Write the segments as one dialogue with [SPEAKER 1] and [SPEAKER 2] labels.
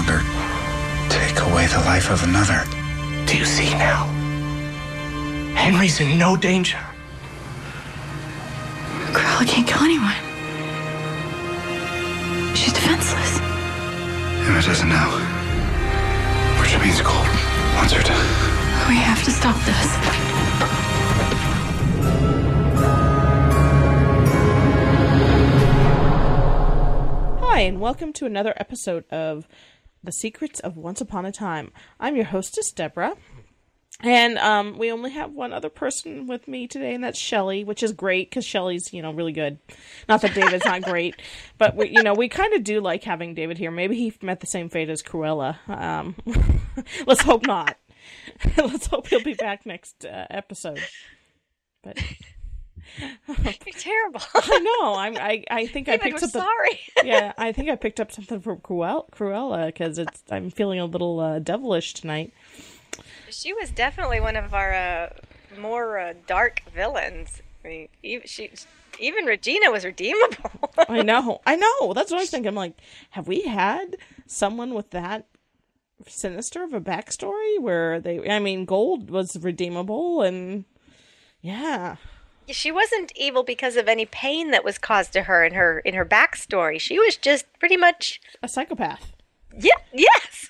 [SPEAKER 1] De Vil can no longer take away the life of another.
[SPEAKER 2] Do you see now? Henry's in no danger.
[SPEAKER 3] Cruella can't kill anyone. She's defenseless.
[SPEAKER 1] Emma doesn't know. Which means Gold wants her to.
[SPEAKER 3] We have to stop this.
[SPEAKER 4] Hi, and welcome to another episode of The Secrets of Once Upon a Time. I'm your hostess, Deborah. And um, we only have one other person with me today, and that's Shelly, which is great because Shelly's, you know, really good. Not that David's not great, but we, you know, we kind of do like having David here. Maybe he met the same fate as Cruella. Um, let's hope not. let's hope he'll be back next uh, episode. But
[SPEAKER 5] You're terrible.
[SPEAKER 4] I know. I'm, I I think I
[SPEAKER 5] David,
[SPEAKER 4] picked
[SPEAKER 5] we're
[SPEAKER 4] something.
[SPEAKER 5] sorry.
[SPEAKER 4] yeah, I think I picked up something from Cruella Cruella because it's I'm feeling a little uh, devilish tonight.
[SPEAKER 5] she was definitely one of our uh, more uh, dark villains. I mean, even, she, even Regina was redeemable.
[SPEAKER 4] I know, I know. That's what I thinking. I'm like, have we had someone with that sinister of a backstory where they? I mean, Gold was redeemable, and yeah,
[SPEAKER 5] she wasn't evil because of any pain that was caused to her in her in her backstory. She was just pretty much
[SPEAKER 4] a psychopath.
[SPEAKER 5] yeah, yes,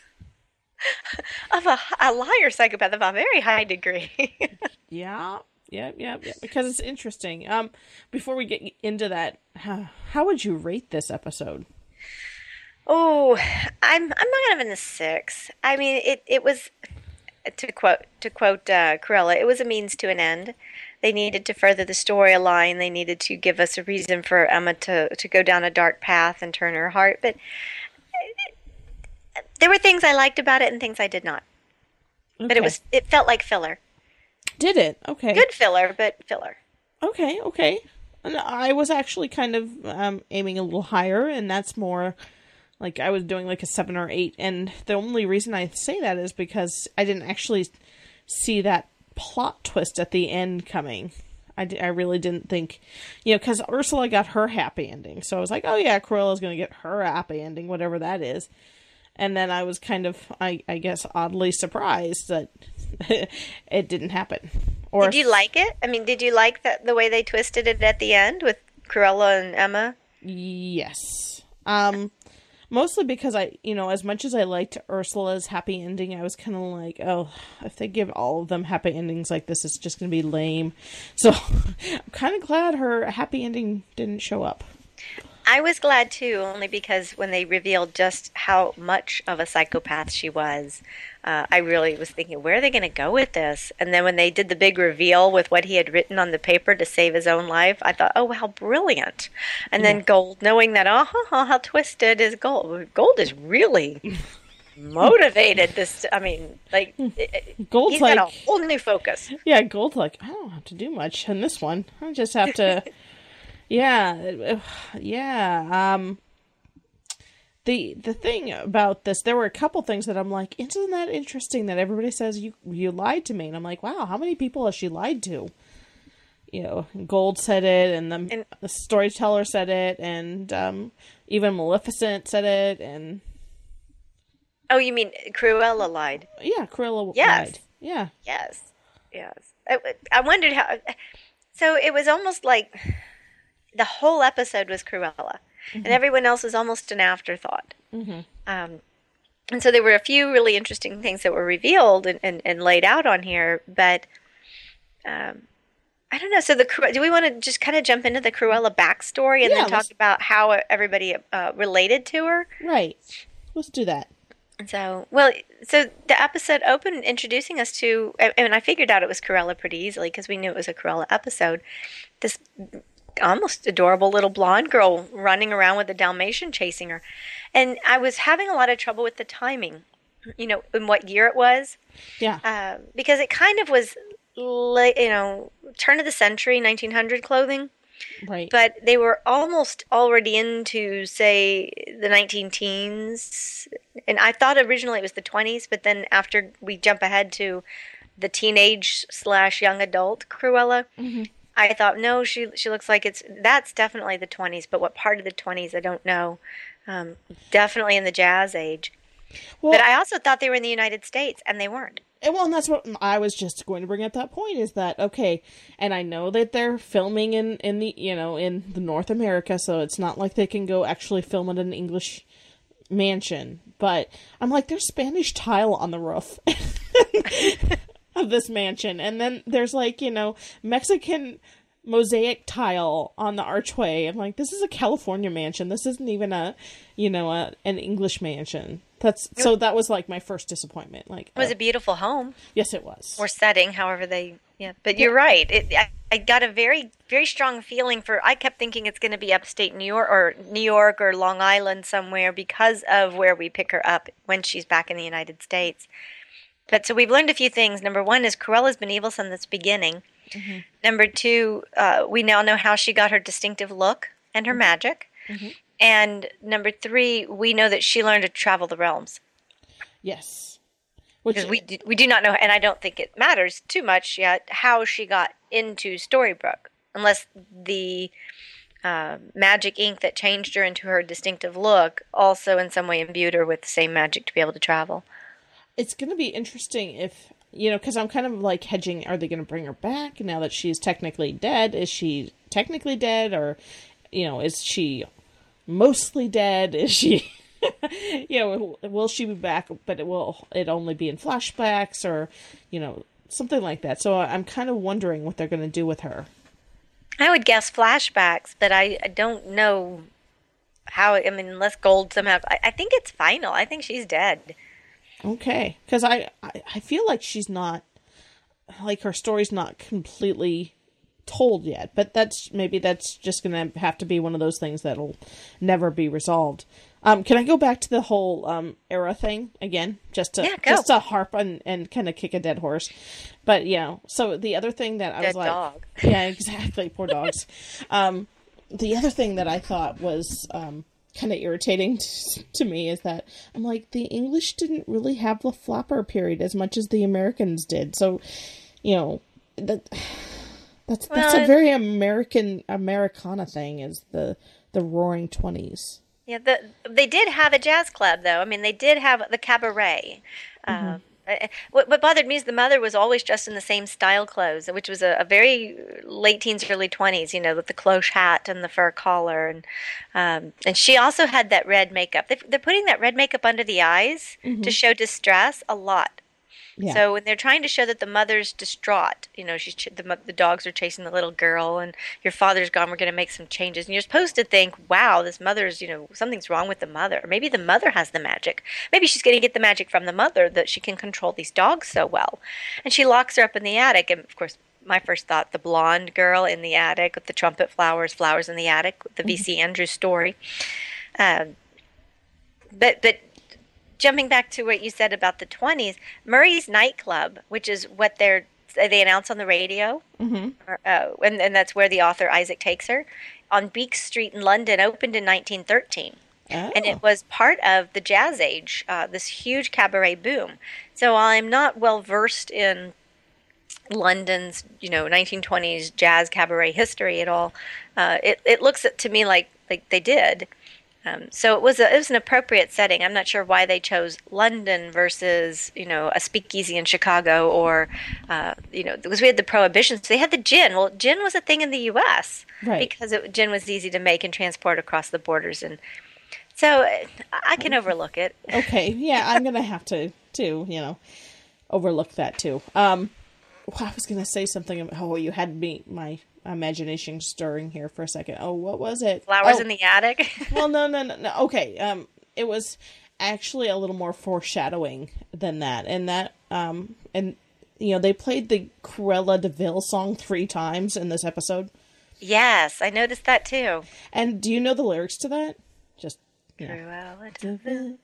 [SPEAKER 5] of a, a liar psychopath of a very high degree.
[SPEAKER 4] Yeah, yeah, yeah, yeah. Because it's interesting. Um, before we get into that, how, how would you rate this episode?
[SPEAKER 5] Oh, I'm I'm not gonna give it a six. I mean, it it was to quote to quote uh, Cruella, it was a means to an end. They needed to further the storyline. They needed to give us a reason for Emma to to go down a dark path and turn her heart. But uh, there were things I liked about it and things I did not. But it was it felt like filler.
[SPEAKER 4] Did it? Okay.
[SPEAKER 5] Good filler, but filler.
[SPEAKER 4] Okay, okay. And I was actually kind of um, aiming a little higher, and that's more like I was doing like a seven or eight. And the only reason I say that is because I didn't actually see that plot twist at the end coming. I, I really didn't think, you know, because Ursula got her happy ending. So I was like, oh yeah, Cruella's going to get her happy ending, whatever that is. And then I was kind of, I, I guess, oddly surprised that it didn't happen. Or
[SPEAKER 5] Did you like it? I mean, did you like the the way they twisted it at the end with Cruella and Emma?
[SPEAKER 4] Yes. Um mostly because I, you know, as much as I liked Ursula's happy ending, I was kind of like, oh, if they give all of them happy endings like this, it's just going to be lame. So, I'm kind of glad her happy ending didn't show up.
[SPEAKER 5] I was glad too, only because when they revealed just how much of a psychopath she was, uh, I really was thinking, where are they going to go with this? And then when they did the big reveal with what he had written on the paper to save his own life, I thought, oh, how brilliant. And then Gold, knowing that, oh, how twisted is Gold? Gold is really motivated. This, I mean, like,
[SPEAKER 4] Gold's
[SPEAKER 5] he's got
[SPEAKER 4] like-
[SPEAKER 5] a whole new focus.
[SPEAKER 4] Yeah, Gold's like, I don't have to do much in this one. I just have to, yeah, yeah. Um, the the thing about this, there were a couple things that I'm like, isn't that interesting that everybody says you you lied to me, and I'm like, wow, how many people has she lied to? You know, Gold said it, and the
[SPEAKER 5] And-
[SPEAKER 4] the storyteller said it, and um, even Maleficent said it, and
[SPEAKER 5] Oh, you mean Cruella lied?
[SPEAKER 4] yeah, Cruella
[SPEAKER 5] Yes.
[SPEAKER 4] lied. Yeah,
[SPEAKER 5] Yes, yes. I, I wondered how. So it was almost like the whole episode was Cruella, and everyone else was almost an afterthought. Um, and so there were a few really interesting things that were revealed and, and, and laid out on here, but um, I don't know. So the do we want to just kind of jump into the Cruella backstory and
[SPEAKER 4] Yeah,
[SPEAKER 5] then talk about how everybody uh, related to her?
[SPEAKER 4] right. Let's do that.
[SPEAKER 5] So, well, so the episode opened introducing us to, I- and I figured out it was Cruella pretty easily because we knew it was a Cruella episode. This almost adorable little blonde girl running around with a Dalmatian chasing her. And I was having a lot of trouble with the timing, you know, in what year it was,
[SPEAKER 4] Yeah,
[SPEAKER 5] uh, because it kind of was, late, you know, turn of the century, 1900 clothing.
[SPEAKER 4] Right.
[SPEAKER 5] but they were almost already into say the 19 teens. And i thought originally it was the 20s but then after we jump ahead to the teenage slash young adult cruella I thought no, she she looks like it's that's definitely the 20s, but what part of the 20s I don't know. Um, definitely in the jazz age.
[SPEAKER 4] Well,
[SPEAKER 5] But I also thought they were in the United States, and they weren't.
[SPEAKER 4] And, well, and that's what I was just going to bring up. That point is that okay, and I know that they're filming in in the you know in the North America, so it's not like they can go actually film at an English mansion. But I'm like, there's Spanish tile on the roof of this mansion, and then there's like you know Mexican mosaic tile on the archway. I'm like, this is a California mansion. This isn't even a you know a, an English mansion. That's so that was like my first disappointment. Like,
[SPEAKER 5] It was
[SPEAKER 4] oh,
[SPEAKER 5] a beautiful home
[SPEAKER 4] yes, it was.
[SPEAKER 5] or setting, however they. Yeah, but you're right. It, I, I got a very very strong feeling for. I kept thinking it's going to be upstate New York or New York or Long Island somewhere because of where we pick her up when she's back in the United States. But so we've learned a few things. Number one is Cruella's been evil since its beginning. Number two, uh, we now know how she got her distinctive look and her magic. And number three, we know that she learned to travel the realms.
[SPEAKER 4] Yes. Which
[SPEAKER 5] Because we do, we do not know, and I don't think it matters too much yet how she got into Storybrooke, unless the uh, magic ink that changed her into her distinctive look also in some way imbued her with the same magic to be able to travel.
[SPEAKER 4] It's going to be interesting if you know because I'm kind of like hedging. Are they going to bring her back now that she's technically dead? Is she technically dead, or you know, is she mostly dead? Is she? you know, will she be back? But it will it only be in flashbacks, or you know, something like that. So I'm kind of wondering what they're going to do with her.
[SPEAKER 5] I would guess flashbacks, but I, I don't know how. I mean, unless Gold somehow. I, I think it's final. I think she's dead.
[SPEAKER 4] Okay, because I, I I feel like she's not like her story's not completely told yet, but that's maybe that's just gonna have to be one of those things that'll never be resolved. Um, can I go back to the whole um era thing again, just to
[SPEAKER 5] Yeah,
[SPEAKER 4] just to harp on and kind of kick a dead horse? But you know, so the other thing that I
[SPEAKER 5] Dead
[SPEAKER 4] was like,
[SPEAKER 5] dog.
[SPEAKER 4] yeah, exactly, poor dogs. um, the other thing that I thought was um kind of irritating t- to me is that I'm like the English didn't really have the flapper period as much as the Americans did. So, you know, that that's that's a very American Americana thing is the the Roaring Twenties.
[SPEAKER 5] Yeah, the, they did have a jazz club, though. I mean, they did have the cabaret. Uh, uh, what, what bothered me is the mother was always dressed in the same style clothes, which was a, a very late teens, early twenties. You know, with the cloche hat and the fur collar, and um, and she also had that red makeup. They, they're putting that red makeup under the eyes to show distress a lot.
[SPEAKER 4] Yeah.
[SPEAKER 5] So when they're trying to show that the mother's distraught, you know, she's ch- the the dogs are chasing the little girl, and your father's gone. We're going to make some changes, and you're supposed to think, wow, this mother's, you know, something's wrong with the mother, or maybe the mother has the magic. Maybe she's going to get the magic from the mother that she can control these dogs so well, and she locks her up in the attic. And of course, my first thought, the blonde girl in the attic with the trumpet flowers, flowers in the attic, the V.C. Andrews story. Um, but but jumping back to what you said about the 20s, Murray's nightclub, which is what they're they announce on the radio, mm-hmm. uh, and, and that's where the author Isaac takes her, on Beak Street in London, opened in 1913. And
[SPEAKER 4] Oh.
[SPEAKER 5] it was part of the Jazz Age, uh, this huge cabaret boom. So while I'm not well versed in London's, you know, 1920s jazz cabaret history at all, uh, it, it looks to me like, like they did. Um, so it was a, it was an appropriate setting. I'm not sure why they chose London versus you know a speakeasy in Chicago or uh, you know because we had the prohibitions. They had the gin. Well, gin was a thing in the U.S.
[SPEAKER 4] Right.
[SPEAKER 5] because it, gin was easy to make and transport across the borders, and so uh, I can overlook it.
[SPEAKER 4] Okay, yeah, I'm gonna have to to you know overlook that too. Um, well, I was gonna say something. About, oh, you had me my imagination stirring here for a second. Oh, what was it?
[SPEAKER 5] Flowers
[SPEAKER 4] Oh,
[SPEAKER 5] in the attic.
[SPEAKER 4] well, no, no, no, no. Okay, um, it was actually a little more foreshadowing than that, and that, um, and you know, they played the Cruella De Vil song three times in this episode.
[SPEAKER 5] yes, I noticed that too.
[SPEAKER 4] And do you know the lyrics to that? Just yeah.
[SPEAKER 5] Cruella De Vil,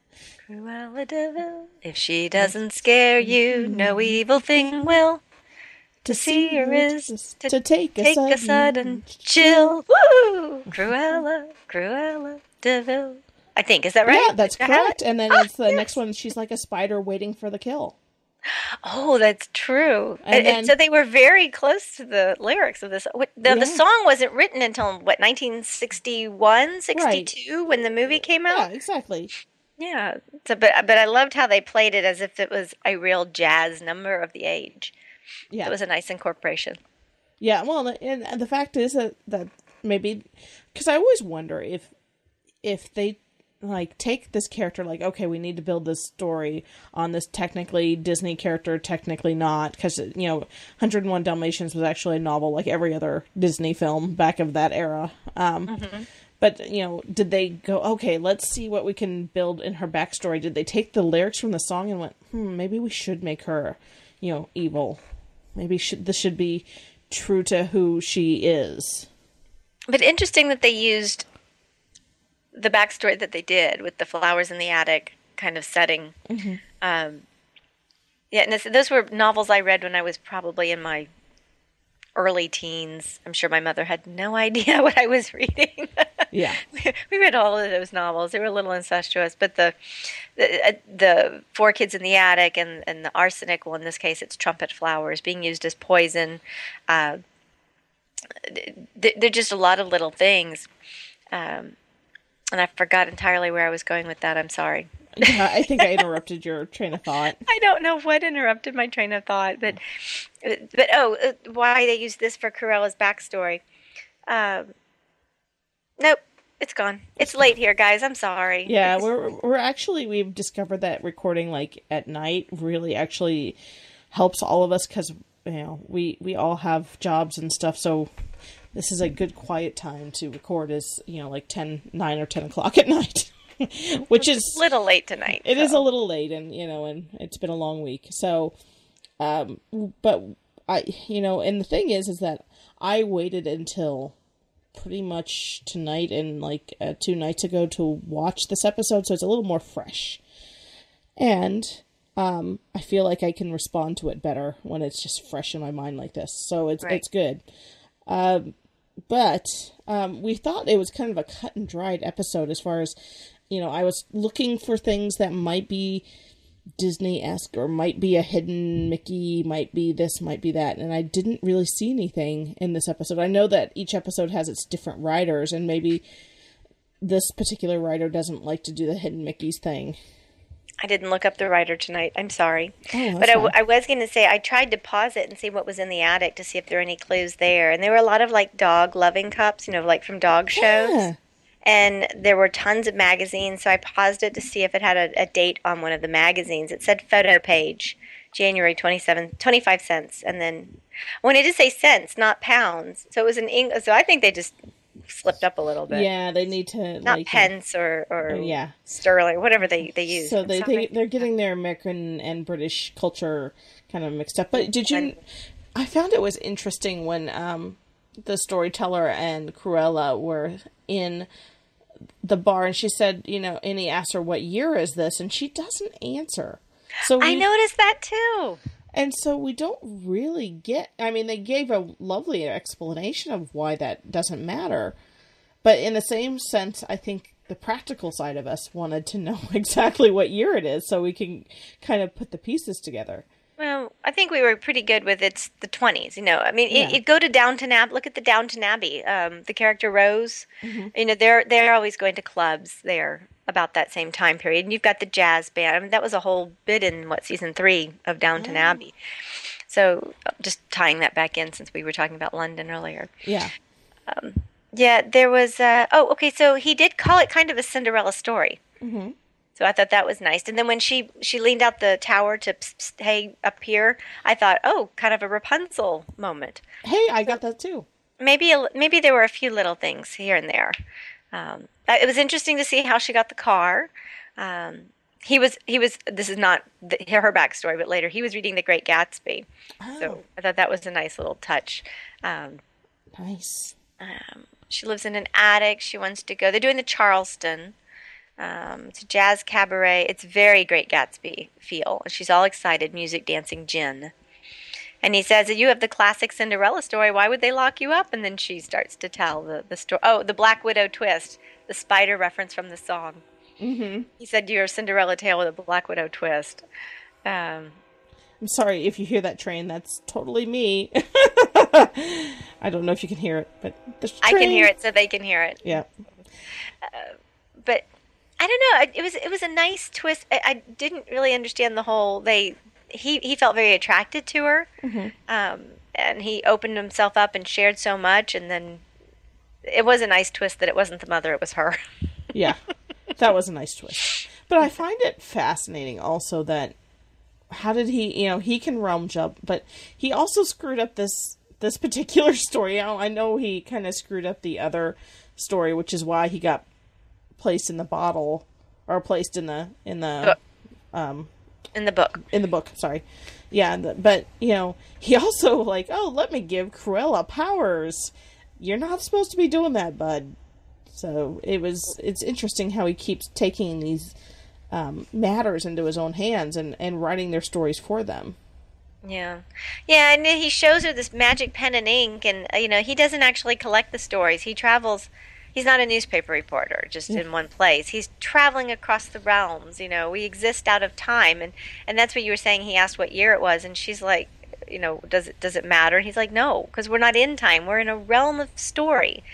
[SPEAKER 5] Cruella De Vil. If she doesn't scare you, no evil thing will. To see her is
[SPEAKER 4] to, to take a
[SPEAKER 5] Take
[SPEAKER 4] sudden,
[SPEAKER 5] a sudden chill. Woo! Cruella, Cruella De Vil. I think is that right?
[SPEAKER 4] Yeah, that's
[SPEAKER 5] Did
[SPEAKER 4] correct. And then
[SPEAKER 5] Ah,
[SPEAKER 4] it's the
[SPEAKER 5] yes.
[SPEAKER 4] next one. She's like a spider waiting for the kill.
[SPEAKER 5] Oh, that's true.
[SPEAKER 4] And
[SPEAKER 5] And, and so they were very close to the lyrics of this. The,
[SPEAKER 4] Yeah.
[SPEAKER 5] the song wasn't written until what 1961, 62 when the movie came out.
[SPEAKER 4] Yeah, exactly.
[SPEAKER 5] Yeah. So, but but I loved how they played it as if it was a real jazz number of the age.
[SPEAKER 4] Yeah.
[SPEAKER 5] It was a nice incorporation.
[SPEAKER 4] Yeah, well, and the fact is that that maybe because I always wonder if if they like take this character like okay we need to build this story on this technically disney character technically not because you know 101 dalmatians was actually a novel like every other disney film back of that era um but you know did they go okay let's see what we can build in her backstory did they take the lyrics from the song and went hmm maybe we should make her you know evil maybe should this should be true to who she is
[SPEAKER 5] But interesting that they used the backstory that they did with the flowers in the attic kind of setting. Um, yeah, and this, those were novels I read when I was probably in my early teens. I'm sure my mother had no idea what I was reading.
[SPEAKER 4] yeah
[SPEAKER 5] we read all of those novels. They were a little incestuous, but the the, uh, the four kids in the attic and and the arsenic. Well, in this case, it's trumpet flowers being used as poison. Uh, th- they're just a lot of little things. Um, and I forgot entirely where I was going with that. I'm sorry.
[SPEAKER 4] yeah i think i interrupted your train of thought
[SPEAKER 5] I don't know what interrupted my train of thought, but but oh, uh, why they used this for Cruella's backstory? Um, nope, it's gone. It's late here, guys. I'm sorry.
[SPEAKER 4] Yeah, we're we're actually we've discovered that recording like at night really actually helps all of us because you know we we all have jobs and stuff, so this is a good quiet time to record. Is you know like 10, 9 or ten o'clock at night, which is a
[SPEAKER 5] little late tonight.
[SPEAKER 4] it is
[SPEAKER 5] so.
[SPEAKER 4] a little late, and you know, and it's been a long week. So, um, but I, you know, and the thing is, is that I waited until pretty much tonight and like uh, two nights ago to watch this episode, so it's a little more fresh, and um, I feel like I can respond to it better when it's just fresh in my mind like this. So it's
[SPEAKER 5] Right.
[SPEAKER 4] it's good. Um, but um, we thought it was kind of a cut and dried episode as far as you know. I was looking for things that might be Disney esque or might be a hidden Mickey, might be this, might be that, and I didn't really see anything in this episode. I know that each episode has its different writers, and maybe this particular writer doesn't like to do the hidden Mickey's thing.
[SPEAKER 5] I didn't look up the writer tonight. I'm sorry.
[SPEAKER 4] Oh,
[SPEAKER 5] but I, w-. I was going to say, I tried to pause it and see what was in the attic to see if there were any clues there. And there were a lot of like dog loving cups, you know, like from dog shows.
[SPEAKER 4] Yeah.
[SPEAKER 5] And there were tons of magazines. So I paused it to see if it had a, a date on one of the magazines. It said Photoplay, January 27, 25 cents. And then, when it did say cents, not pounds. So it was an English. So I think they just slipped up a little bit.
[SPEAKER 4] Yeah, they need to
[SPEAKER 5] Not
[SPEAKER 4] like
[SPEAKER 5] pence or, or
[SPEAKER 4] Oh, yeah.
[SPEAKER 5] sterling, whatever they, they use.
[SPEAKER 4] So they, they they're getting their American and British culture kind of mixed up. But did you? I found it was interesting when um, the storyteller and Cruella were in the bar, and she said, you know, and he asked her what year is this, and she doesn't answer. So
[SPEAKER 5] I
[SPEAKER 4] we-
[SPEAKER 5] noticed that too.
[SPEAKER 4] and so we don't really get. I mean, they gave a lovely explanation of why that doesn't matter, but in the same sense, I think the practical side of us wanted to know exactly what year it is, so we can kind of put the pieces together.
[SPEAKER 5] Well, I think we were pretty good with it's the twenties. You know, I mean,
[SPEAKER 4] Yeah.
[SPEAKER 5] it, it go to Downton Abbey. Look at the Downton Abbey. Um, the character Rose.
[SPEAKER 4] Mm-hmm.
[SPEAKER 5] You know, they're they're always going to clubs there about that same time period. And you've got the jazz band. I mean, that was a whole bit in what season three of Downton Abbey. So just tying that back in since we were talking about London earlier.
[SPEAKER 4] Yeah,
[SPEAKER 5] Yeah, there was. Uh, oh, okay. So he did call it kind of a Cinderella story. Mm-hmm. So I thought that was nice. And then when she she leaned out the tower to psst, psst, hey up here, I thought, oh, kind of a Rapunzel moment.
[SPEAKER 4] hey, I got that too.
[SPEAKER 5] Maybe a, maybe there were a few little things here and there. Um, it was interesting to see how she got the car. Um, he was he was. This is not the, her backstory, but later he was reading The Great Gatsby. So I thought that was a nice little touch. Um,
[SPEAKER 4] Nice.
[SPEAKER 5] She lives in an attic. She wants to go. They're doing the Charleston. Um, it's a jazz cabaret. It's very Great Gatsby feel. She's all excited, music, dancing, gin. And he says, "You have the classic Cinderella story. Why would they lock you up?" And then she starts to tell the the story. Oh, the Black Widow twist, the spider reference from the song. Mm-hmm. He said, "You're a Cinderella tale with a Black Widow twist." Um,
[SPEAKER 4] I'm sorry if you hear that train. That's totally me. I don't know if you can hear it, but the
[SPEAKER 5] I can hear it, so they can hear it.
[SPEAKER 4] Yeah.
[SPEAKER 5] but I don't know. It was it was a nice twist. I, I didn't really understand the whole. They he he felt very attracted to her, um, and he opened himself up and shared so much, and then it was a nice twist that it wasn't the mother; it was her.
[SPEAKER 4] Yeah. That was a nice twist. But I find it fascinating also that how did he, you know, he can realm jump, but he also screwed up this this particular story. I know he kind of screwed up the other story, which is why he got placed in the bottle or placed in the in the um
[SPEAKER 5] in the book.
[SPEAKER 4] in the book. Sorry, yeah, the, but you know, he also like, oh, let me give Cruella powers. You're not supposed to be doing that, bud. So it was. It's interesting how he keeps taking these um, matters into his own hands and and writing their stories for them.
[SPEAKER 5] Yeah, yeah, and he shows her this magic pen and ink, and uh, you know he doesn't actually collect the stories. He travels. He's not a newspaper reporter, just in one place. He's traveling across the realms. You know, we exist out of time, and and that's what you were saying. He asked what year it was, and she's like, you know, does it does it matter? And he's like, no, because we're not in time. We're in a realm of story.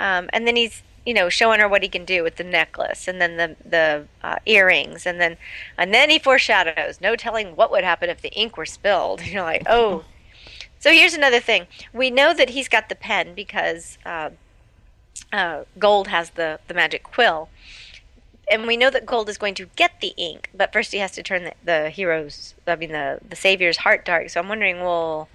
[SPEAKER 5] Um, and then he's you know showing her what he can do with the necklace and then the the uh, earrings and then and then he foreshadows no telling what would happen if the ink were spilled you're like oh so here's another thing we know that he's got the pen because uh, uh, gold has the the magic quill and we know that gold is going to get the ink but first he has to turn the, the hero's i mean the the savior's heart dark so i'm wondering well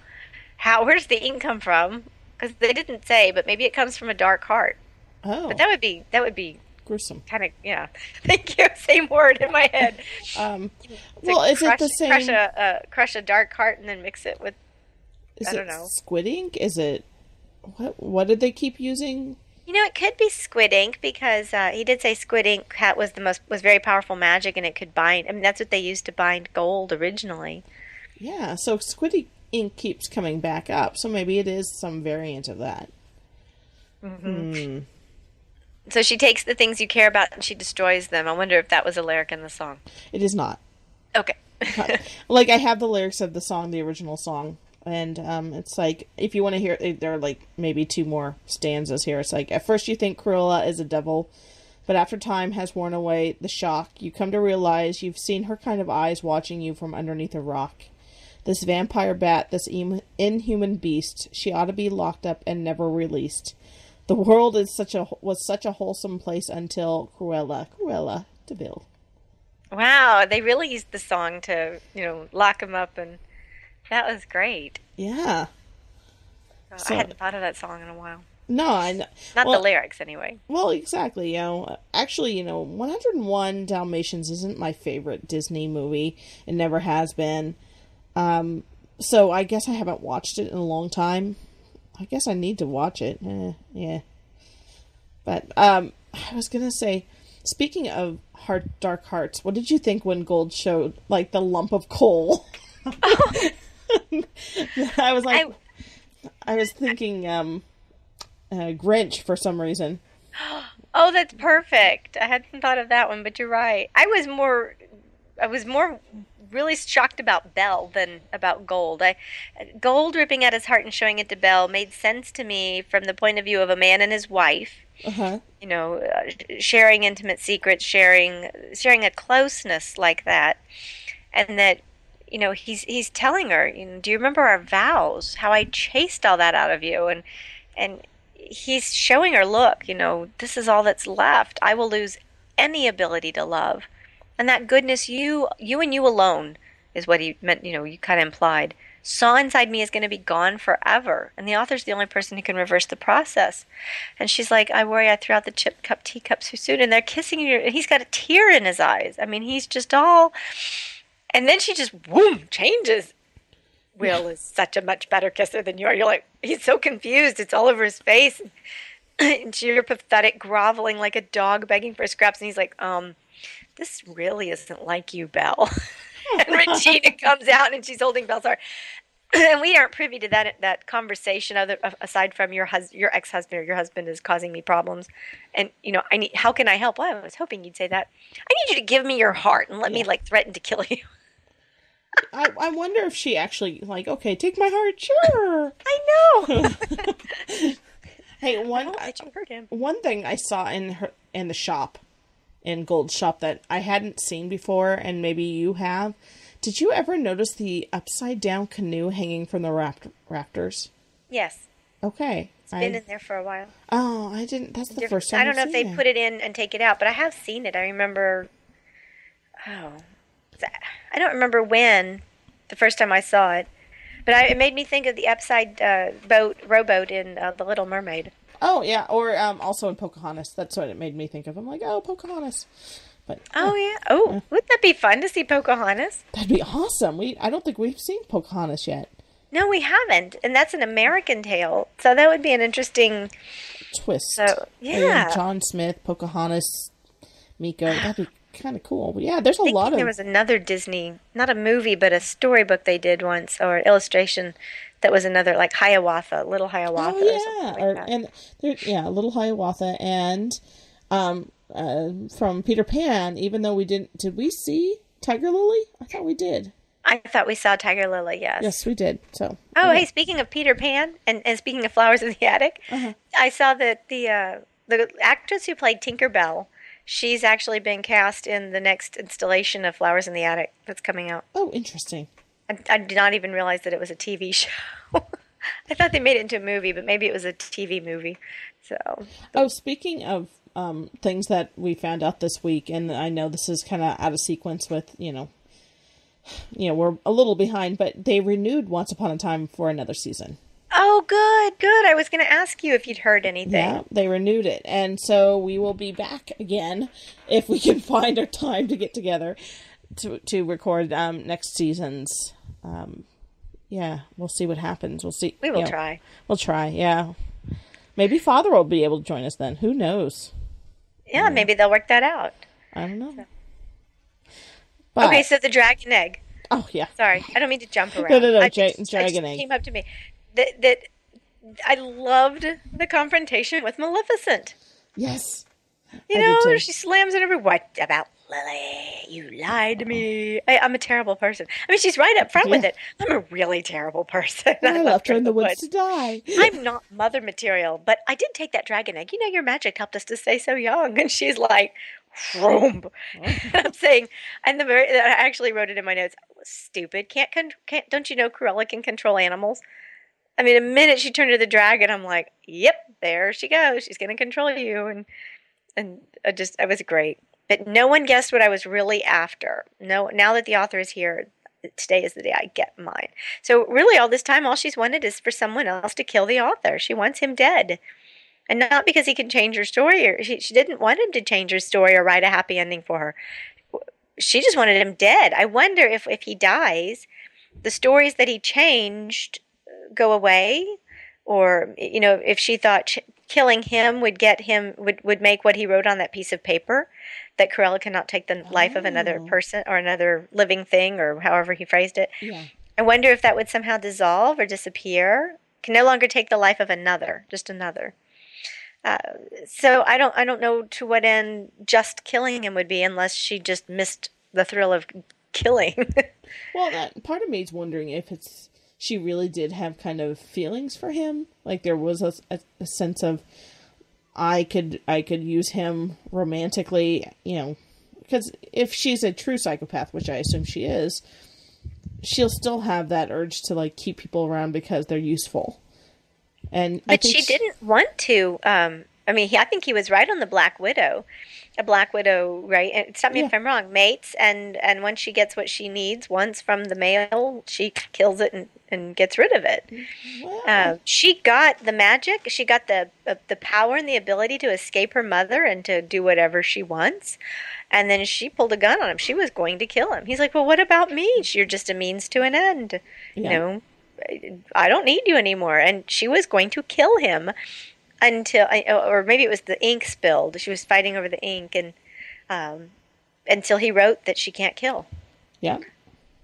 [SPEAKER 5] how where's the ink come from because they didn't say but maybe it comes from a dark heart
[SPEAKER 4] Oh,
[SPEAKER 5] but that would be that would be
[SPEAKER 4] gruesome.
[SPEAKER 5] kind of yeah. Thank you. Same word in my head.
[SPEAKER 4] Um, well, is
[SPEAKER 5] crush,
[SPEAKER 4] it the same?
[SPEAKER 5] Crush a uh, crush a dark heart and then mix it with.
[SPEAKER 4] is
[SPEAKER 5] I don't know.
[SPEAKER 4] squid ink? Is it what? What did they keep using?
[SPEAKER 5] You know, it could be squid ink because uh, he did say squid ink ha- was the most was very powerful magic and it could bind. I mean, that's what they used to bind gold originally.
[SPEAKER 4] Yeah, so squid ink keeps coming back up, so maybe it is some variant of that. Hmm.
[SPEAKER 5] So she takes the things you care about and she destroys them. I wonder if that was a lyric in the song.
[SPEAKER 4] It is not.
[SPEAKER 5] Okay.
[SPEAKER 4] like I have the lyrics of the song, the original song, and um, it's like if you want to hear, there are like maybe two more stanzas here. It's like at first you think Cruella is a devil, but after time has worn away the shock, you come to realize you've seen her kind of eyes watching you from underneath a rock. This vampire bat, this inhuman beast, she ought to be locked up and never released. The world is such a was such a wholesome place until Cruella, Cruella De Vil.
[SPEAKER 5] wow, they really used the song to you know lock him up, and that was great.
[SPEAKER 4] Yeah. So-
[SPEAKER 5] I hadn't thought of that song in a while.
[SPEAKER 4] No, I kn-
[SPEAKER 5] Not
[SPEAKER 4] well,
[SPEAKER 5] the lyrics, anyway.
[SPEAKER 4] Well, exactly. You know, actually, you know, 101 Dalmatians isn't my favorite Disney movie. It never has been. Um, so I guess I haven't watched it in a long time. I guess I need to watch it. Eh, yeah. But um, I was gonna say, speaking of heart, dark hearts, what did you think when Gold showed like the lump of coal? I was like, I, was thinking um, uh, Grinch for some reason.
[SPEAKER 5] Oh, that's perfect. I hadn't thought of that one, but you're right. I was more, I was more really shocked about Belle than about Gold. I, Gold ripping out his heart and showing it to Belle made sense to me from the point of view of a man and his wife.
[SPEAKER 4] Uh huh.
[SPEAKER 5] You know, uh, sharing intimate secrets, sharing, sharing a closeness like that, and that. You know, he's he's telling her, you know, do you remember our vows? How I chased all that out of you, and and he's showing her, look, you know, this is all that's left. I will lose any ability to love. And that goodness you you and you alone is what he meant, you know, you kind of implied. Saw inside me is going to be gone forever. And the author's the only person who can reverse the process. And she's like, I worry I threw out the chip cup teacups too soon. And they're kissing you. And he's got a tear in his eyes. I mean, he's just all. And then she just, whoom, changes. Will is such a much better kisser than you are. You're like, he's so confused. It's all over his face. and you're pathetic, groveling like a dog begging for scraps. And he's like, um, this really isn't like you, Belle. and Regina comes out and she's holding Belle's heart. and we aren't privy to that that conversation other aside from your hus- your ex-husband or your husband is causing me problems and you know i need how can i help well i was hoping you'd say that i need you to give me your heart and let me like threaten to kill you
[SPEAKER 4] I, I wonder if she actually like okay, take my heart, sure.
[SPEAKER 5] I know.
[SPEAKER 4] Hey, one
[SPEAKER 5] hurt him.
[SPEAKER 4] one thing I saw in her in the shop, in Gold's shop that I hadn't seen before, and maybe you have. Did you ever notice the upside down canoe hanging from the raft- rafters?
[SPEAKER 5] Yes,
[SPEAKER 4] Okay,
[SPEAKER 5] it's been
[SPEAKER 4] I,
[SPEAKER 5] in there for a while.
[SPEAKER 4] oh, I didn't. That's the first time
[SPEAKER 5] I don't know if they
[SPEAKER 4] it.
[SPEAKER 5] put it in and take it out, but I have seen it. I remember. Oh, I don't remember when the first time I saw it, but I, it made me think of the upside uh, boat rowboat in uh, The Little Mermaid.
[SPEAKER 4] Oh yeah, or um, also in Pocahontas. That's what it made me think of. I'm like, oh, Pocahontas. But
[SPEAKER 5] Oh yeah. Oh, wouldn't that be fun to see Pocahontas?
[SPEAKER 4] that'd be awesome. We I don't think we've seen Pocahontas yet.
[SPEAKER 5] No, we haven't, and that's an American tale. So that would be an interesting.
[SPEAKER 4] Twist.
[SPEAKER 5] So,
[SPEAKER 4] And
[SPEAKER 5] yeah.
[SPEAKER 4] John Smith, Pocahontas, Meeko. That'd be kind of cool. But yeah, there's a lot of.
[SPEAKER 5] there was another Disney, not a movie, but a storybook they did once or illustration that was another like Hiawatha, Little Hiawatha.
[SPEAKER 4] Oh
[SPEAKER 5] or
[SPEAKER 4] yeah,
[SPEAKER 5] something like
[SPEAKER 4] or, and there, yeah, Little Hiawatha, and um, uh, from Peter Pan. Even though we didn't, did we see Tiger Lily? I thought we did.
[SPEAKER 5] I thought we saw Tiger Lily. Yes.
[SPEAKER 4] Yes, we did. So.
[SPEAKER 5] Oh, hey, speaking of Peter Pan and, and speaking of Flowers in the Attic,
[SPEAKER 4] Uh-huh.
[SPEAKER 5] I saw that the uh, the actress who played Tinker Bell, she's actually been cast in the next installation of Flowers in the Attic that's coming out.
[SPEAKER 4] Oh, interesting.
[SPEAKER 5] I, I did not even realize that it was a TV show. I thought they made it into a movie, but maybe it was a TV movie. So
[SPEAKER 4] Oh, speaking of um, things that we found out this week, and I know this is kind of out of sequence with you know, you know, we're a little behind, but they renewed Once Upon a Time for another season.
[SPEAKER 5] Oh, good, good. I was going to ask you if you'd heard anything.
[SPEAKER 4] Yeah, they renewed it, and so we will be back again if we can find our time to get together to to record um, next season's. Um, yeah, we'll see what happens. We'll see.
[SPEAKER 5] We will
[SPEAKER 4] you know,
[SPEAKER 5] try.
[SPEAKER 4] We'll try. Yeah, maybe Father will be able to join us then. Who knows?
[SPEAKER 5] Yeah, maybe they'll work that out.
[SPEAKER 4] I don't know. But,
[SPEAKER 5] Okay, so the dragon egg.
[SPEAKER 4] oh yeah,
[SPEAKER 5] Sorry, I don't mean to jump around.
[SPEAKER 4] No, no, no,
[SPEAKER 5] I just- I
[SPEAKER 4] dragon
[SPEAKER 5] just
[SPEAKER 4] egg.
[SPEAKER 5] came up to me that that I loved the confrontation with Maleficent.
[SPEAKER 4] yes.
[SPEAKER 5] You
[SPEAKER 4] I
[SPEAKER 5] know, she slams it over. What about Lily? You lied to me. I, I'm a terrible person. I mean, she's right up front with it. I'm a really terrible person.
[SPEAKER 4] I left her in the woods
[SPEAKER 5] woods.
[SPEAKER 4] to die.
[SPEAKER 5] I'm not mother material, but I did take that dragon egg. You know, your magic helped us to stay so young. And she's like, Vroom. I'm saying, and the very, I actually wrote it in my notes. Stupid. Can't, con- can't, don't you know Cruella can control animals? I mean, a minute she turned to the dragon, I'm like, yep, there she goes. She's going to control you. And, and I just, it was great. But no one guessed what I was really after. No, now that the author is here, today is the day I get mine. So really, all this time, all she's wanted is for someone else to kill the author. She wants him dead, and not because he can change her story, or she, she didn't want him to change her story or write a happy ending for her. She just wanted him dead. I wonder if if he dies, the stories that he changed go away, or you know, if she thought ch- killing him would get him would would make what he wrote on that piece of paper that Cruella cannot take the life of another
[SPEAKER 4] Oh.
[SPEAKER 5] person or another living thing or however he phrased it.
[SPEAKER 4] Yeah.
[SPEAKER 5] I wonder if that would somehow dissolve or disappear. Can no longer take the life of another, just another. Uh, so I don't, I don't know to what end just killing him would be, unless she just missed the thrill of killing.
[SPEAKER 4] Well, that part of me is wondering if it's she really did have kind of feelings for him. Like there was a, a, a sense of I could I could use him romantically, you know, because if she's a true psychopath, which I assume she is, she'll still have that urge to like keep people around because they're useful. And I
[SPEAKER 5] but
[SPEAKER 4] think
[SPEAKER 5] she didn't want to. Um, I mean, he, I think he was right on the Black Widow. A Black Widow, right? And stop me if I'm wrong. Mates, and and once she gets what she needs, once from the male, she kills it and, and gets rid of it. Um, she got the magic. She got the uh, the power and the ability to escape her mother and to do whatever she wants. And then she pulled a gun on him. She was going to kill him. He's like, "Well, what about me? You're just a means to an end. You know, I don't need you anymore." And she was going to kill him until, or maybe it was the ink spilled. She was fighting over the ink, and um, until he wrote that she can't kill
[SPEAKER 4] yeah.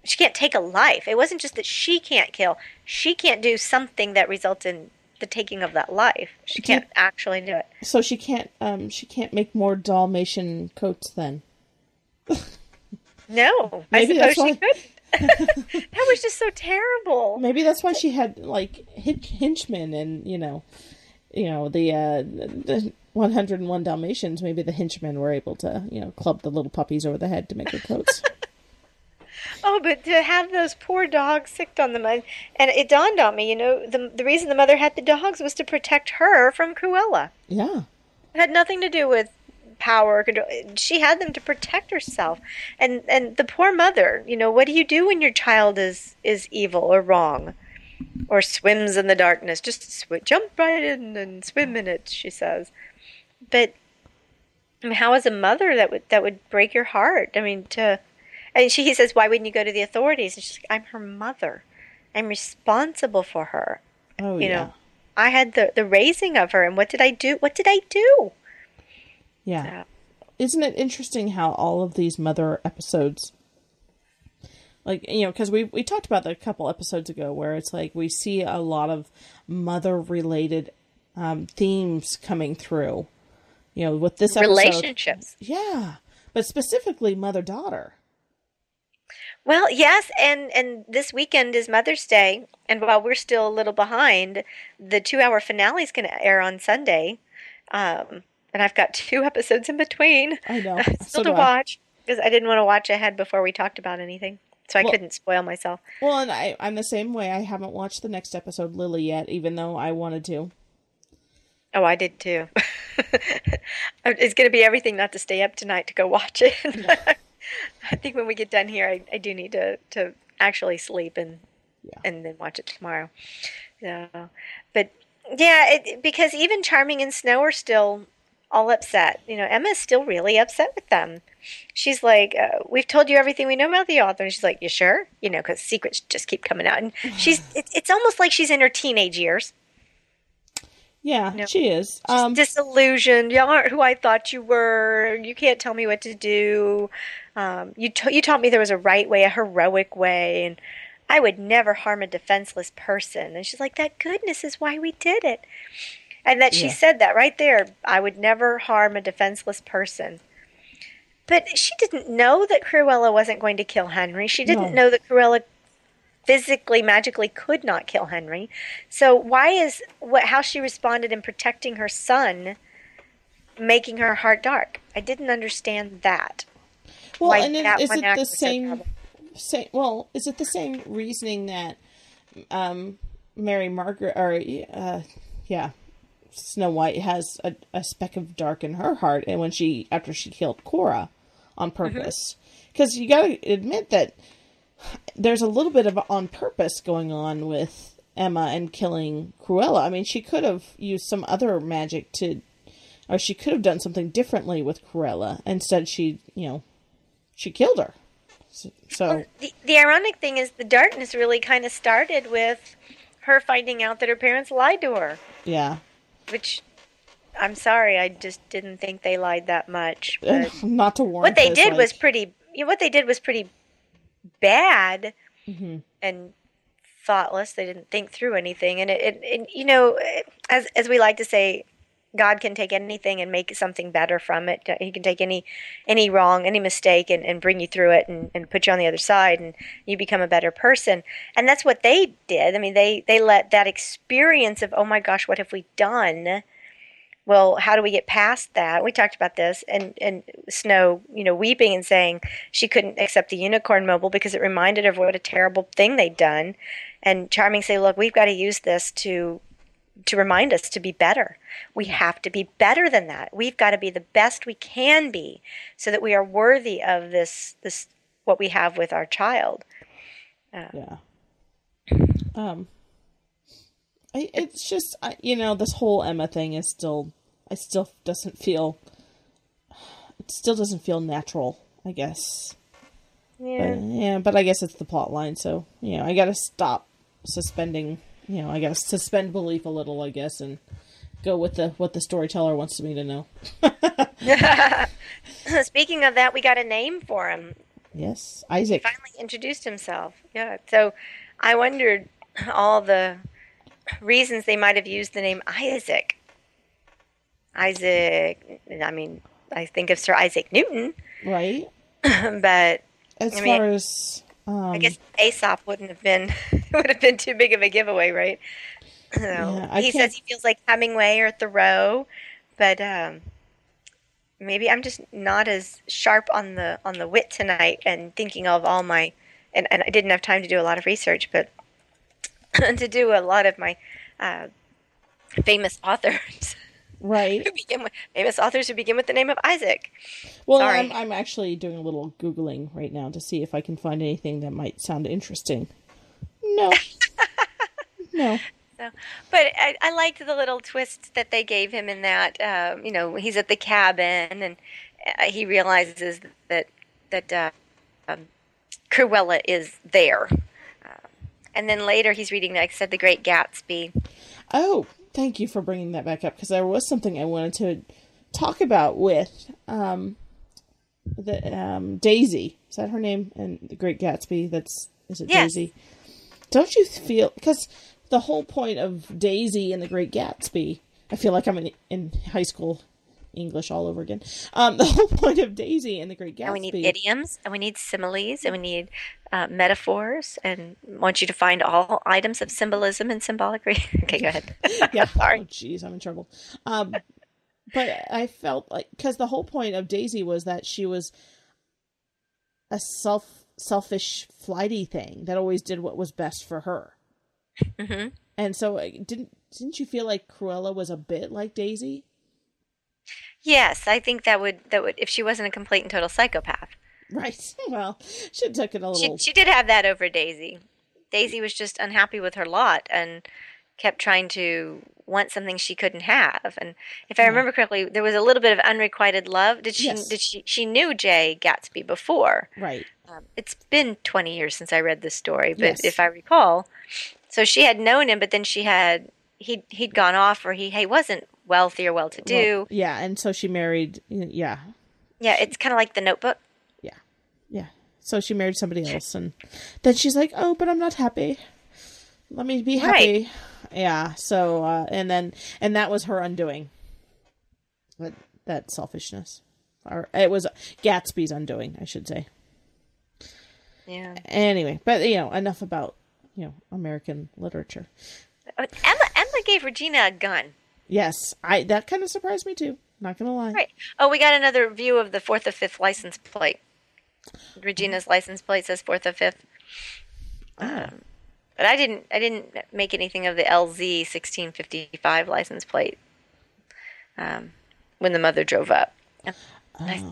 [SPEAKER 5] She can't take a life. It wasn't just that she can't kill; she can't do something that results in the taking of that life. She
[SPEAKER 4] Do
[SPEAKER 5] can't actually do it.
[SPEAKER 4] So she can't um she can't make more Dalmatian coats then.
[SPEAKER 5] No,
[SPEAKER 4] Maybe
[SPEAKER 5] I suppose she
[SPEAKER 4] why-
[SPEAKER 5] could. that was just so terrible.
[SPEAKER 4] Maybe that's why she had like henchmen and you know, you know the uh, the 101 Dalmatians. Maybe the henchmen were able to you know club the little puppies over the head to make their coats.
[SPEAKER 5] Oh, but to have those poor dogs sicked on them, and, and it dawned on me, you know, the the reason the mother had the dogs was to protect her from Cruella.
[SPEAKER 4] yeah,
[SPEAKER 5] It had nothing to do with power control. She had them to protect herself. And and the poor mother, you know, what do you do when your child is is evil or wrong? Or swims in the darkness. Just sw- jump right in and swim in it, she says. But I mean, how is a mother that would that would break your heart? I mean, to and she he says, why wouldn't you go to the authorities? And she's like, I'm her mother. I'm responsible for her.
[SPEAKER 4] oh
[SPEAKER 5] You
[SPEAKER 4] yeah,
[SPEAKER 5] know, I had the the raising of her, and what did I do? What did I do?
[SPEAKER 4] yeah.
[SPEAKER 5] Yeah.
[SPEAKER 4] Isn't it interesting how all of these mother episodes, like you know, because we we talked about that a couple episodes ago, where it's like we see a lot of mother related um, themes coming through. You know, with this episode,
[SPEAKER 5] Relationships.
[SPEAKER 4] yeah, but specifically mother daughter.
[SPEAKER 5] Well, yes, and and this weekend is Mother's Day, and while we're still a little behind, the two-hour finale is going to air on Sunday, um, and I've got two episodes in between
[SPEAKER 4] I know.
[SPEAKER 5] still
[SPEAKER 4] So
[SPEAKER 5] to watch because I didn't want to watch ahead before we talked about anything, so I
[SPEAKER 4] Well-
[SPEAKER 5] couldn't spoil myself.
[SPEAKER 4] Well, and I, I'm the same way. I haven't watched the next episode, Lily, yet, even though I wanted to.
[SPEAKER 5] Oh, I did too. it's going to be everything not to stay up tonight to go watch it. I think when we get done here, I, I do need to, to actually sleep and
[SPEAKER 4] Yeah.
[SPEAKER 5] and then watch it tomorrow. So, but yeah, it, because even Charming and Snow are still all upset. You know, Emma's still really upset with them. She's like, uh, "We've told you everything we know about the author," and she's like, "You sure?" You know, because secrets just keep coming out, and she's it, it's almost like she's in her teenage years.
[SPEAKER 4] Yeah, she is. Um,
[SPEAKER 5] disillusioned. Y'all aren't who I thought you were. You can't tell me what to do. Um, you t- you taught me there was a right way, a heroic way, and I would never harm a defenseless person. And she's like, that goodness is why we did it. And that she
[SPEAKER 4] Yeah.
[SPEAKER 5] said that right there. I would never harm a defenseless person. But she didn't know that Cruella wasn't going to kill Henry. She didn't
[SPEAKER 4] No.
[SPEAKER 5] know that Cruella physically, magically could not kill Henry. So why is what how she responded in protecting her son making her heart dark? I didn't understand that.
[SPEAKER 4] Well,
[SPEAKER 5] why
[SPEAKER 4] and is, is it the same? Same. Well, is it the same reasoning that um, Mary Margaret or uh, yeah, Snow White has a, a speck of dark in her heart, and when she after she killed Cora on
[SPEAKER 5] Mm-hmm.
[SPEAKER 4] purpose, because you got to admit that there's a little bit of on purpose going on with Emma and killing Cruella. I mean, she could have used some other magic to, or she could have done something differently with Cruella. Instead, she, you know, she killed her. So, so
[SPEAKER 5] The, the ironic thing is the darkness really kind of started with her finding out that her parents lied to her,
[SPEAKER 4] yeah,
[SPEAKER 5] which I'm sorry, I just didn't think they lied that much. But
[SPEAKER 4] not to warn.
[SPEAKER 5] what they did was pretty. You know, what they did was pretty bad
[SPEAKER 4] Mm-hmm.
[SPEAKER 5] and thoughtless. They didn't think through anything, and it, it, it, you know, as as we like to say, God can take anything and make something better from it. He can take any any wrong, any mistake, and, and bring you through it, and, and put you on the other side, and you become a better person. And that's what they did. I mean, they they let that experience of oh my gosh, what have we done? well, how do we get past that? We talked about this, and and Snow, you know, weeping and saying she couldn't accept the unicorn mobile because it reminded her of what a terrible thing they'd done, and Charming say, look, we've got to use this to to remind us to be better. We have to be better than that. We've got to be the best we can be, so that we are worthy of this this what we have with our child.
[SPEAKER 4] Yeah. Um. I, it's just I, you know this whole Emma thing is still I still doesn't feel it still doesn't feel natural I guess
[SPEAKER 5] Yeah.
[SPEAKER 4] but, yeah but I guess it's the plot line so you know I gotta stop suspending you know I gotta suspend belief a little I guess and go with the what the storyteller wants me to know
[SPEAKER 5] Speaking of that, we got a name for him.
[SPEAKER 4] yes Isaac He
[SPEAKER 5] finally introduced himself. Yeah. So I wondered all the reasons they might have used the name Isaac. Isaac, I mean, I think of Sir Isaac Newton,
[SPEAKER 4] right
[SPEAKER 5] but
[SPEAKER 4] as
[SPEAKER 5] I mean-
[SPEAKER 4] far as
[SPEAKER 5] I um, guess Aesop wouldn't have been would have been too big of a giveaway, right? So,
[SPEAKER 4] Yeah,
[SPEAKER 5] he
[SPEAKER 4] can't-
[SPEAKER 5] says he feels like Hemingway or Thoreau, but um, maybe I'm just not as sharp on the on the wit tonight and thinking of all my and, and I didn't have time to do a lot of research, but to do a lot of my uh, famous authors
[SPEAKER 4] Right.
[SPEAKER 5] begin with famous authors who begin with the name of Isaac.
[SPEAKER 4] Well,
[SPEAKER 5] Sorry.
[SPEAKER 4] I'm, I'm actually doing a little Googling right now to see if I can find anything that might sound interesting. No. no.
[SPEAKER 5] So, but I, I liked the little twist that they gave him in that. Um, you know, he's at the cabin and uh, he realizes that that uh, um, Cruella is there. Uh, and then later he's reading, like I said, The Great Gatsby.
[SPEAKER 4] Oh, thank you for bringing that back up because there was something I wanted to talk about with um, the um, Daisy. Is that her name? And The Great Gatsby. That's is it
[SPEAKER 5] Yes.
[SPEAKER 4] Daisy? Don't you feel because the whole point of Daisy and The Great Gatsby? I feel like I'm in, in high school English all over again. Um, the whole point of Daisy and The Great Gatsby.
[SPEAKER 5] And we need idioms, and we need similes, and we need uh, metaphors, and want you to find all items of symbolism and symbolic. Re- okay, go ahead.
[SPEAKER 4] yeah.
[SPEAKER 5] Sorry.
[SPEAKER 4] Oh, jeez, I'm in trouble. Um, but I felt like because the whole point of Daisy was that she was a self selfish flighty thing that always did what was best for her.
[SPEAKER 5] hmm
[SPEAKER 4] And so uh, didn't didn't you feel like Cruella was a bit like Daisy?
[SPEAKER 5] Yes, I think that would that would if she wasn't a complete and total psychopath.
[SPEAKER 4] Right. Well, she took it a
[SPEAKER 5] She
[SPEAKER 4] little.
[SPEAKER 5] she did have that over Daisy. Daisy was just unhappy with her lot and kept trying to want something she couldn't have. And if I remember correctly, there was a little bit of unrequited love. Did she?
[SPEAKER 4] Yes.
[SPEAKER 5] Did she? She knew Jay Gatsby before.
[SPEAKER 4] right.
[SPEAKER 5] Um, it's been twenty years since I read this story, but
[SPEAKER 4] Yes.
[SPEAKER 5] if I recall, so she had known him, but then she had he he'd gone off, or he he wasn't wealthy or well to do.
[SPEAKER 4] Well, yeah, and so she married. Yeah,
[SPEAKER 5] yeah, it's kind of like the Notebook.
[SPEAKER 4] yeah, yeah. So she married somebody else, and then she's like, "Oh, but I'm not happy. Let me be happy." Yeah. So, uh, and then, and that was her undoing. That that selfishness, or it was Gatsby's undoing, I should say.
[SPEAKER 5] Yeah.
[SPEAKER 4] Anyway, but you know, enough about you know American literature.
[SPEAKER 5] Emma Emma gave Regina a gun.
[SPEAKER 4] Yes, I that kind of surprised me too. Not gonna lie.
[SPEAKER 5] Right. Oh, we got another view of the fourth or fifth license plate. Regina's license plate says fourth or fifth. Um, but I didn't. I didn't make anything of the LZ sixteen fifty five license plate. Um, when the mother drove up. Nice.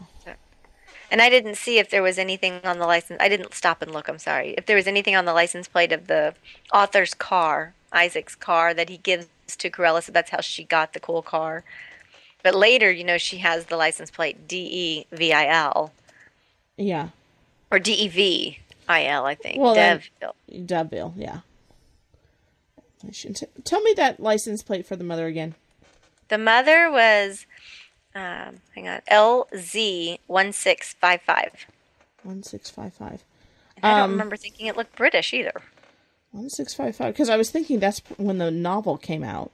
[SPEAKER 5] And I didn't see if there was anything on the license. I didn't stop and look. I'm sorry. If there was anything on the license plate of the author's car, Isaac's car, that he gives to Cruella, so that's how she got the cool car. But later, you know, she has the license plate D E V I L
[SPEAKER 4] Yeah,
[SPEAKER 5] or D E V I L, I think.
[SPEAKER 4] Well, then-
[SPEAKER 5] Devville.
[SPEAKER 4] Deville. Yeah. T- tell me that license plate for the mother again.
[SPEAKER 5] The mother was, um, hang on, L Z one six five five.
[SPEAKER 4] One six five five.
[SPEAKER 5] I don't
[SPEAKER 4] Um,
[SPEAKER 5] remember thinking it looked British either.
[SPEAKER 4] One six five five. Because I was thinking that's when the novel came out.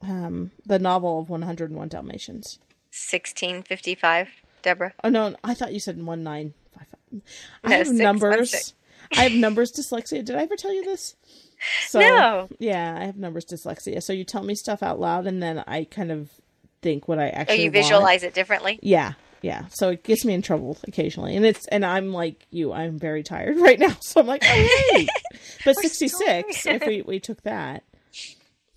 [SPEAKER 4] Um, the novel of One Hundred and One Dalmatians.
[SPEAKER 5] Sixteen fifty five. Deborah.
[SPEAKER 4] Oh no, I thought you said one nine five five. I
[SPEAKER 5] No,
[SPEAKER 4] have
[SPEAKER 5] six,
[SPEAKER 4] numbers. I have numbers dyslexia. Did I ever tell you this? So,
[SPEAKER 5] No.
[SPEAKER 4] Yeah, I have numbers dyslexia. So you tell me stuff out loud, and then I kind of think what I actually.
[SPEAKER 5] Oh,
[SPEAKER 4] actually
[SPEAKER 5] you
[SPEAKER 4] want.
[SPEAKER 5] visualize it differently.
[SPEAKER 4] Yeah, yeah. So it gets me in trouble occasionally, and it's and I'm like you. I'm very tired right now, so I'm like, oh. But sixty six. if we we took that.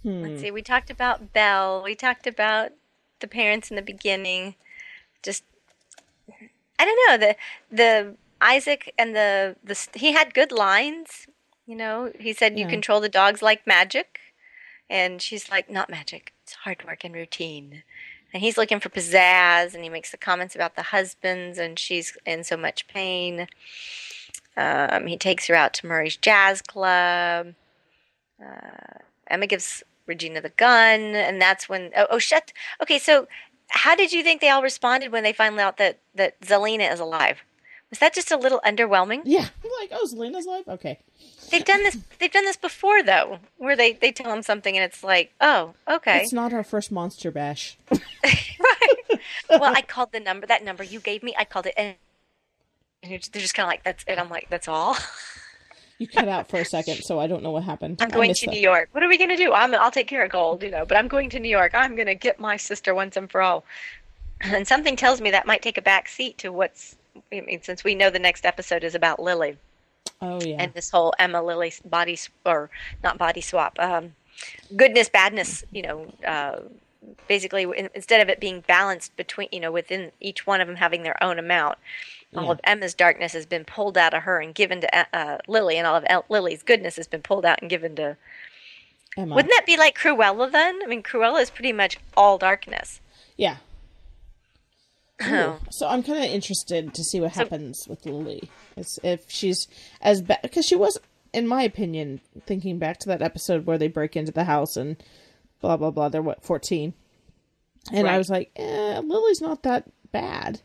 [SPEAKER 5] Let's hmm. see. We talked about Belle. We talked about the parents in the beginning. Just, I don't know the the Isaac and the the he had good lines. You know, he said you
[SPEAKER 4] Yeah.
[SPEAKER 5] control the dogs like magic, and she's like, not magic. It's hard work and routine. And he's looking for pizzazz, and he makes the comments about the husbands, and she's in so much pain. Um, he takes her out to Murray's Jazz Club. Emma gives Regina the gun, and that's when oh, oh shut. Okay, so how did you think they all responded when they found out that that Zelena is alive? Was that just a little underwhelming?
[SPEAKER 4] Yeah, like oh, Zelena's life. Okay.
[SPEAKER 5] They've done this. They've done this before though, where they they tell them something and it's like, oh, okay.
[SPEAKER 4] It's not our first monster bash.
[SPEAKER 5] right. Well, I called the number. That number you gave me, I called it And they're just kind of like, "That's it." I'm like, "That's all."
[SPEAKER 4] You cut out for a second, so I don't know what happened.
[SPEAKER 5] I'm going to
[SPEAKER 4] that.
[SPEAKER 5] New York. What are we going to do? I'm, I'll take care of gold, you know, but I'm going to New York. I'm going to get my sister once and for all. And something tells me that might take a back seat to what's, I mean, since we know the next episode is about Lily
[SPEAKER 4] Oh yeah.
[SPEAKER 5] and this whole Emma Lily body, or not body swap, um, goodness, badness, you know, uh, basically in- instead of it being balanced between, you know, within each one of them having their own amount, all
[SPEAKER 4] Yeah.
[SPEAKER 5] of Emma's darkness has been pulled out of her and given to uh, uh, Lily, and all of El- Lily's goodness has been pulled out and given to
[SPEAKER 4] Emma.
[SPEAKER 5] wouldn't that be like Cruella then? I mean, Cruella is pretty much all darkness.
[SPEAKER 4] Yeah.
[SPEAKER 5] Oh.
[SPEAKER 4] So I'm kind of interested to see what happens with Lily. It's, if she's as bad because she was, in my opinion, thinking back to that episode where they break into the house and blah blah blah. They're what 14, and I was like, eh, Lily's not that bad.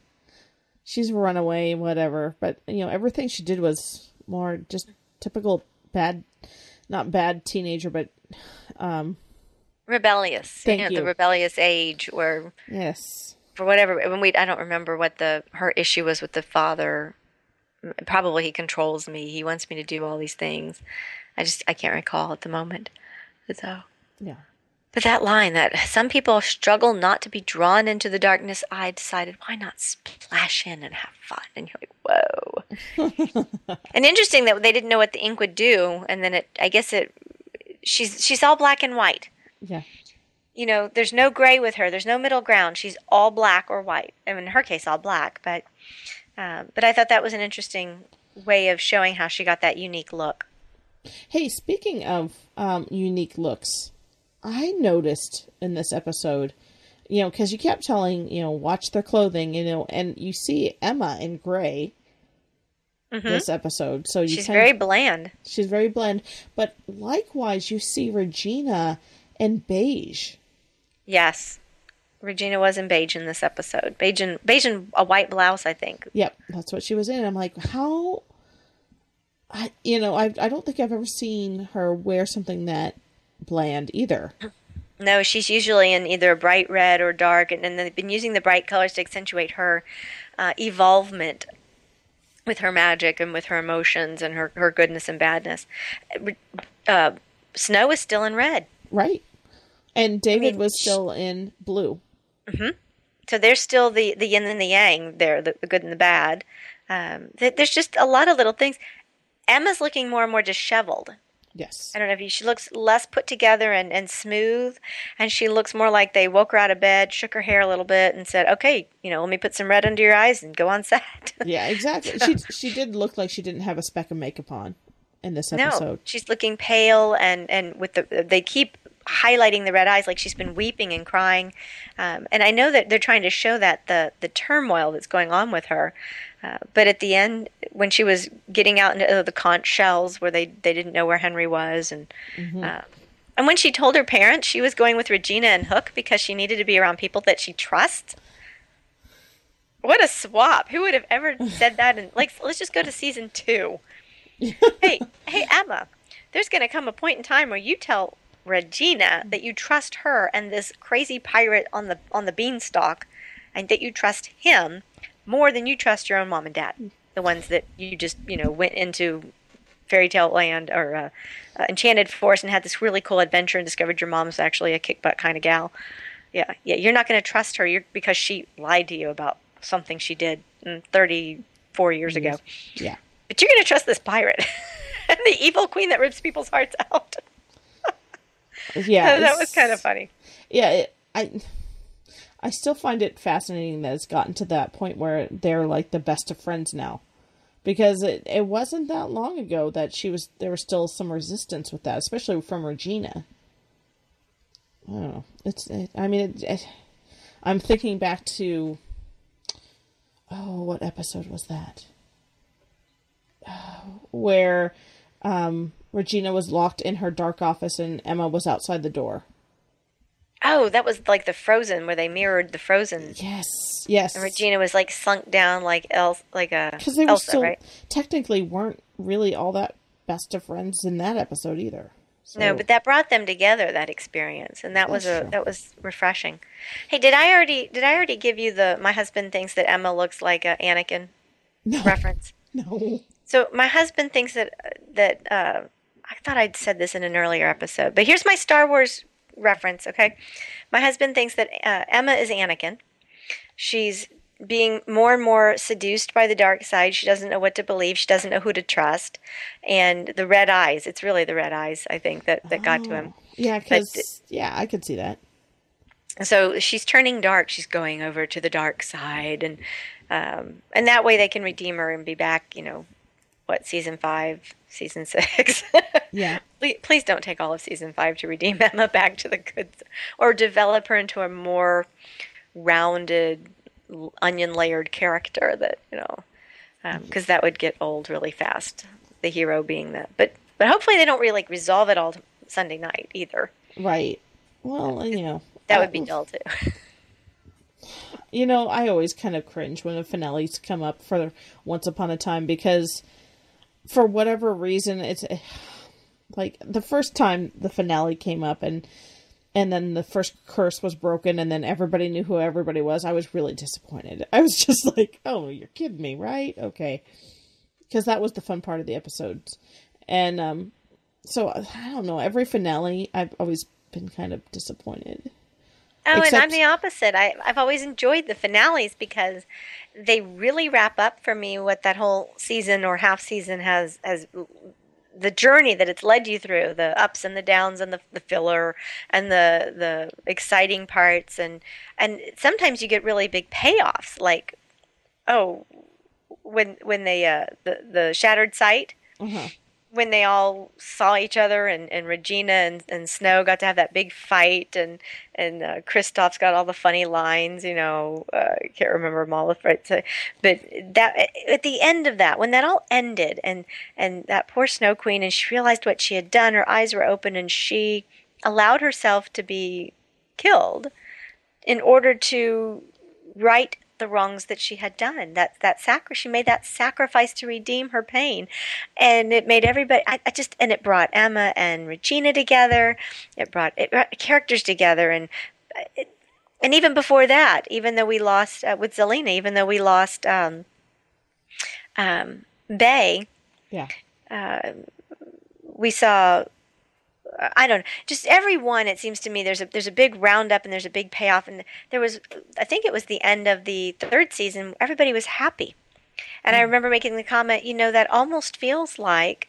[SPEAKER 4] She's a runaway, whatever. But you know, everything she did was more just typical bad, not bad teenager, but um,
[SPEAKER 5] Rebellious.
[SPEAKER 4] Thank
[SPEAKER 5] you know,
[SPEAKER 4] you.
[SPEAKER 5] the rebellious age where
[SPEAKER 4] yes,
[SPEAKER 5] for whatever when we I don't remember what the her issue was with the father. Probably he controls me. He wants me to do all these things. I just I can't recall at the moment. So uh,
[SPEAKER 4] yeah.
[SPEAKER 5] But that line that some people struggle not to be drawn into the darkness, I decided why not splash in and have fun? And you're like, whoa. and interesting that they didn't know what the ink would do, and then it I guess it she's she's all black and white.
[SPEAKER 4] Yeah.
[SPEAKER 5] You know, there's no gray with her. There's no middle ground. She's all black or white. I mean, in her case, all black. But um, but I thought that was an interesting way of showing how she got that unique look.
[SPEAKER 4] Hey, speaking of um, unique looks, I noticed in this episode, you know, because you kept telling, you know, watch their clothing, you know, and you see Emma in gray this episode. So you
[SPEAKER 5] Mm-hmm. She's very
[SPEAKER 4] of-
[SPEAKER 5] bland.
[SPEAKER 4] she's very bland, but likewise, you see Regina in beige.
[SPEAKER 5] Yes. Regina was in beige in this episode. Beige and, beige and a white blouse, I think.
[SPEAKER 4] Yep, that's what she was in. I'm like, how? I you know, I I don't think I've ever seen her wear something that bland either.
[SPEAKER 5] No, she's usually in either a bright red or dark, and, and they've been using the bright colors to accentuate her uh, evolvement with her magic and with her emotions and her, her goodness and badness. Uh, Snow is still in red.
[SPEAKER 4] Right. And David
[SPEAKER 5] mean,
[SPEAKER 4] was still in blue.
[SPEAKER 5] So there's still the, the yin and the yang there, the, the good and the bad. Um, th- there's just a lot of little things. Emma's looking more and more disheveled.
[SPEAKER 4] Yes.
[SPEAKER 5] I don't know if you, she looks less put together and, and smooth, and she looks more like they woke her out of bed, shook her hair a little bit, and said, "Okay, you know, let me put some red under your eyes and go on set."
[SPEAKER 4] Yeah, exactly. she she did look like she didn't have a speck of makeup on in this episode.
[SPEAKER 5] no, she's looking pale, and and with the they keep highlighting the red eyes like she's been weeping and crying, um, and I know that they're trying to show that the the turmoil that's going on with her. Uh, but at the end, when she was getting out into the conch shells where they, they didn't know where Henry was, and uh, and when she told her parents she was going with Regina and Hook because she needed to be around people that she trusts. What a swap! Who would have ever said that? And like, let's just go to season two. hey, hey, Emma, there's going to come a point in time where you tell Regina that you trust her and this crazy pirate on the on the beanstalk, and that you trust him more than you trust your own mom and dad, the ones that you just you know went into fairy tale land or uh, uh, enchanted forest and had this really cool adventure and discovered your mom's actually a kick butt kind of gal. Yeah, yeah, you're not going to trust her you're, because she lied to you about something she did mm, 34 years ago.
[SPEAKER 4] Yeah.
[SPEAKER 5] But you're going to trust this pirate and the evil queen that rips people's hearts out.
[SPEAKER 4] Yeah.
[SPEAKER 5] that was kind of funny.
[SPEAKER 4] Yeah, it, I I still find it fascinating that it's gotten to that point where they're like the best of friends now. Because it, it wasn't that long ago that she was there was still some resistance with that, especially from Regina. I don't know. It's it, I mean it, it, I'm thinking back to oh, what episode was that? where um, Regina was locked in her dark office and Emma was outside the door.
[SPEAKER 5] Oh, that was like the Frozen where they mirrored the Frozen.
[SPEAKER 4] Yes, yes.
[SPEAKER 5] And Regina was like sunk down like El- like a
[SPEAKER 4] because they were
[SPEAKER 5] Elsa,
[SPEAKER 4] still
[SPEAKER 5] right?
[SPEAKER 4] technically weren't really all that best of friends in that episode either. So,
[SPEAKER 5] No, but that brought them together that experience, and that was a
[SPEAKER 4] true.
[SPEAKER 5] that was refreshing. Hey, did I already did I already give you the my husband thinks that Emma looks like uh, Anakin? reference?
[SPEAKER 4] No.
[SPEAKER 5] So my husband thinks that that uh, I thought I'd said this in an earlier episode, but here's my Star Wars reference. Okay, my husband thinks that uh, Emma is Anakin. She's being more and more seduced by the dark side. She doesn't know what to believe. She doesn't know who to trust, and the red eyes. It's really the red eyes, I think, that that got to him.
[SPEAKER 4] Yeah,
[SPEAKER 5] But
[SPEAKER 4] because yeah, I could see that.
[SPEAKER 5] so she's turning dark. She's going over to the dark side, and um, and that way they can redeem her and be back. You know, what season five, season six.
[SPEAKER 4] Yeah.
[SPEAKER 5] please, please don't take all of season five to redeem Emma back to the good, or develop her into a more rounded, onion layered character that you know, um, mm. because that would get old really fast. The hero being that, but but hopefully they don't really like resolve it all Sunday night either.
[SPEAKER 4] Right. Well, you know.
[SPEAKER 5] That would be dull too.
[SPEAKER 4] You know, I always kind of cringe when the finales come up for Once Upon a Time because, for whatever reason, it's like the first time the finale came up and and then the first curse was broken and then everybody knew who everybody was. I was really disappointed. I was just like, "Oh, you're kidding me, right? Okay." Because that was the fun part of the episodes, and um, so I don't know. Every finale, I've always been kind of disappointed.
[SPEAKER 5] Oh, and I'm the opposite. I, I've always enjoyed the finales because they really wrap up for me what that whole season or half season has as the journey that it's led you through, the ups and the downs and the, the filler and the the exciting parts and and sometimes you get really big payoffs like oh when when they uh the the shattered sight
[SPEAKER 4] Uh-huh.
[SPEAKER 5] When they all saw each other and, and Regina and, and Snow got to have that big fight and and uh, Kristoff's got all the funny lines, you know, uh, I can't remember them all, right? So, but that at the end of that, when that all ended, and and that poor Snow Queen, and she realized what she had done, her eyes were open, and she allowed herself to be killed in order to right the wrongs that she had done. That that sacri- she made that sacrifice to redeem her pain, and it made everybody. I, I just and it brought Emma and Regina together. It brought, it brought characters together, and it, and even before that, even though we lost uh, with Zelena, even though we lost um, um, Bae,
[SPEAKER 4] Yeah.
[SPEAKER 5] uh, we saw I don't know. Just every one, it seems to me, there's a there's a big roundup and there's a big payoff. And there was, I think it was the end of the third season. Everybody was happy, and I remember making the comment, you know, that almost feels like,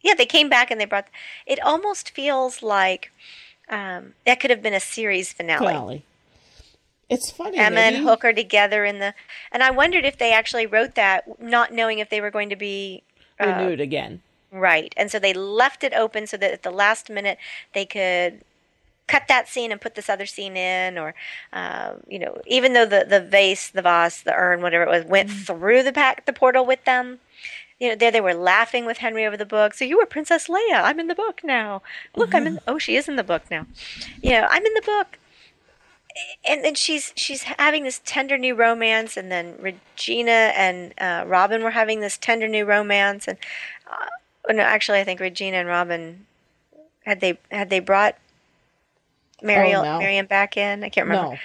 [SPEAKER 5] yeah, they came back and they brought. It almost feels like um, that could have been a series finale.
[SPEAKER 4] finale. It's funny.
[SPEAKER 5] Emma and Hook are together in the, and I wondered if they actually wrote that, not knowing if they were going to be uh,
[SPEAKER 4] renewed again.
[SPEAKER 5] Right. And so they left it open so that at the last minute they could cut that scene and put this other scene in or um, you know even though the the vase the vase the urn whatever it was went through the pack the portal with them you know there they were laughing with henry over the book. So you were princess leia. I'm in the book now. Look i'm in oh she is in the book now. You know i'm in the book. And then she's she's having this tender new romance, and then Regina and uh, Robin were having this tender new romance, and uh, oh, no, actually, I think Regina and Robin had they had they brought Mariel
[SPEAKER 4] Oh, no.
[SPEAKER 5] Marion back in. I can't remember.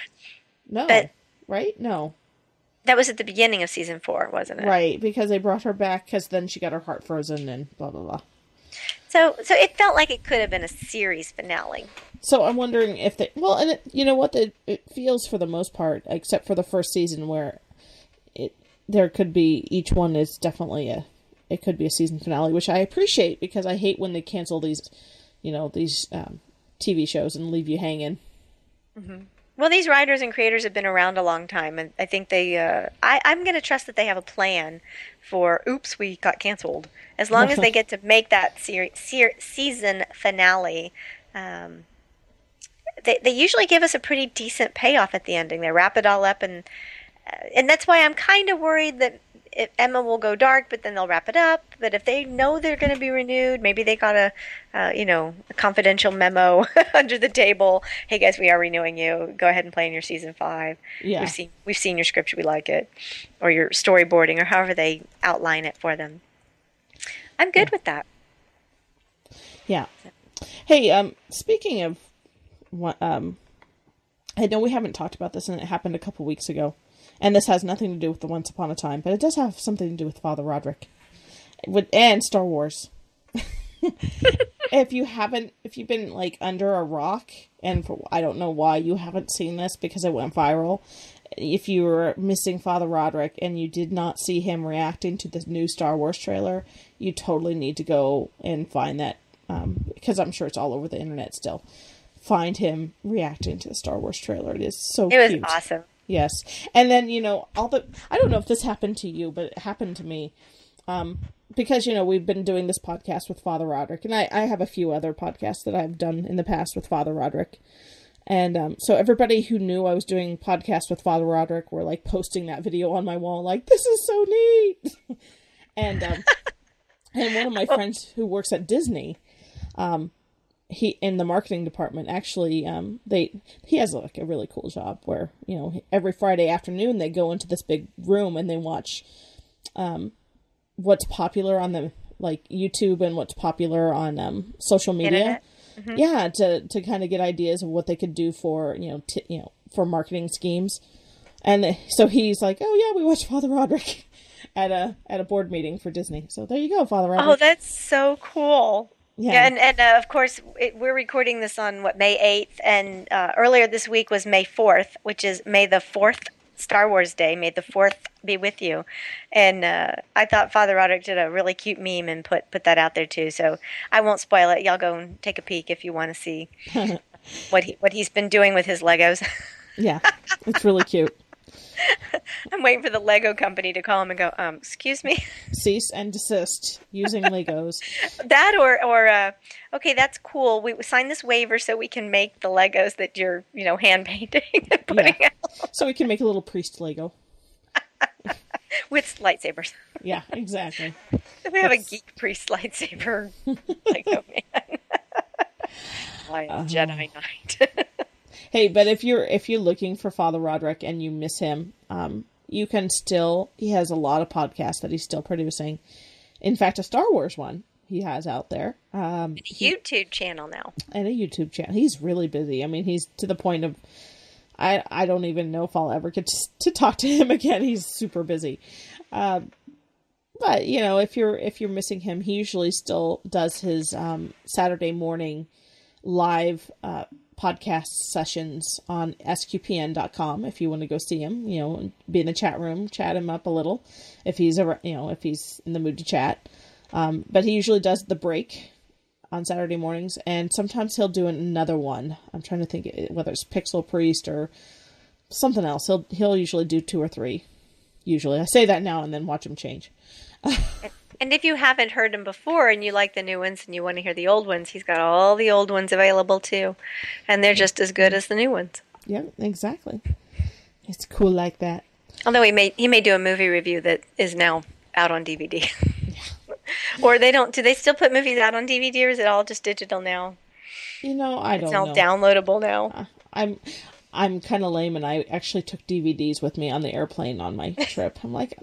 [SPEAKER 4] No. No.
[SPEAKER 5] But-
[SPEAKER 4] right? No.
[SPEAKER 5] That was at the beginning of season four, wasn't it?
[SPEAKER 4] Right, because they brought her back because then she got her heart frozen and blah blah blah.
[SPEAKER 5] So so it felt like it could have been a series finale.
[SPEAKER 4] So I'm wondering if they well, and it, you know what, it, it feels for the most part, except for the first season where it there could be each one is definitely a it could be a season finale, which I appreciate because I hate when they cancel these, you know, these um, TV shows and leave you hanging.
[SPEAKER 5] Well, these writers and creators have been around a long time, and I think they. Uh, I, I'm going to trust that they have a plan for. Oops, we got canceled. As long as they get to make that ser- ser- season finale, um, they they usually give us a pretty decent payoff at the ending. They wrap it all up, and uh, and that's why I'm kind of worried that it, Emma will go dark, but then they'll wrap it up. But if they know they're going to be renewed, maybe they got a, uh, you know, a confidential memo under the table. Hey guys, we are renewing you. Go ahead and play in your season five.
[SPEAKER 4] Yeah.
[SPEAKER 5] We've seen we've seen your script. We like it, or your storyboarding, or however they outline it for them. I'm good with that.
[SPEAKER 4] Yeah. Hey, um, speaking of what, um, I know we haven't talked about this, and it happened a couple weeks ago. And this has nothing to do with the Once Upon a Time, but it does have something to do with Father Roderick, with and Star Wars. if you haven't, if you've been like under a rock, and for, I don't know why you haven't seen this because it went viral. If you were missing Father Roderick and you did not see him reacting to the new Star Wars trailer, you totally need to go and find that um, because I'm sure it's all over the internet still. Find him reacting to the Star Wars trailer. It is so
[SPEAKER 5] It was
[SPEAKER 4] cute.
[SPEAKER 5] awesome.
[SPEAKER 4] Yes. And then, you know, all the I don't know if this happened to you, but it happened to me. Um because, you know, we've been doing this podcast with Father Roderick and I, I have a few other podcasts that I've done in the past with Father Roderick. And um so everybody who knew I was doing podcasts with Father Roderick were like posting that video on my wall like this is so neat. and um and one of my friends who works at Disney um, he in the marketing department actually um they he has like a really cool job where you know every friday afternoon they go into this big room and they watch um what's popular on the like youtube and what's popular on um social media.
[SPEAKER 5] Internet?
[SPEAKER 4] yeah to to kind of get ideas of what they could do for you know t- you know for marketing schemes. And they- so he's like oh yeah we watched father roderick at a at a board meeting for disney. So there you go father roderick.
[SPEAKER 5] Oh, that's so cool.
[SPEAKER 4] Yeah.
[SPEAKER 5] Yeah, and, and uh, of course, it, we're recording this on what May 8th, and uh, earlier this week was May 4th, which is May the 4th Star Wars Day. May the 4th be with you. And uh, I thought Father Roderick did a really cute meme and put, put that out there too. So I won't spoil it. Y'all go and take a peek if you want to see what, he, what he's been doing with his Legos.
[SPEAKER 4] yeah it's really cute
[SPEAKER 5] I'm waiting for the Lego company to call him and go, um, excuse me?
[SPEAKER 4] cease and desist using legos.
[SPEAKER 5] That or or uh, okay that's cool. We signed this waiver so we can make the legos that you're you know hand painting and putting
[SPEAKER 4] Yeah.
[SPEAKER 5] out.
[SPEAKER 4] So we can make a little priest lego.
[SPEAKER 5] With lightsabers.
[SPEAKER 4] Yeah exactly.
[SPEAKER 5] We have a geek priest lightsaber lego man.
[SPEAKER 4] Uh-huh.
[SPEAKER 5] jedi knight
[SPEAKER 4] hey but if you're if you're looking for father roderick and you miss him um you can still he has a lot of podcasts that he's still producing. In fact a star wars one he has out there. Um
[SPEAKER 5] youtube channel now.
[SPEAKER 4] And a youtube channel. He's really busy. I mean he's to the point of i i don't even know if i'll ever get to, to talk to him again. He's super busy. Um but you know if you're if you're missing him he usually still does his um saturday morning live uh podcast sessions on sqpn.com if you want to go see him you know be in the chat room chat him up a little if he's a you know if he's in the mood to chat um but he usually does the break on Saturday mornings, and sometimes he'll do another one. I'm trying to think eh, whether it's Pixel Priest or something else. He'll he'll usually do two or three. Usually, I say that now and then watch him change.
[SPEAKER 5] And if you haven't heard him before and you like the new ones and you want to hear the old ones he's got all the old ones available too and they're just as good as the new ones
[SPEAKER 4] Yeah, exactly. It's cool like that.
[SPEAKER 5] Although he may he may do a movie review that is now out on DVD. or they don't do they still put movies out on DVD or is it all just digital now?
[SPEAKER 4] You know, I don't
[SPEAKER 5] It's all
[SPEAKER 4] know.
[SPEAKER 5] downloadable now.
[SPEAKER 4] Uh, I'm I'm kind of lame, and I actually took DVDs with me on the airplane on my trip. I'm like,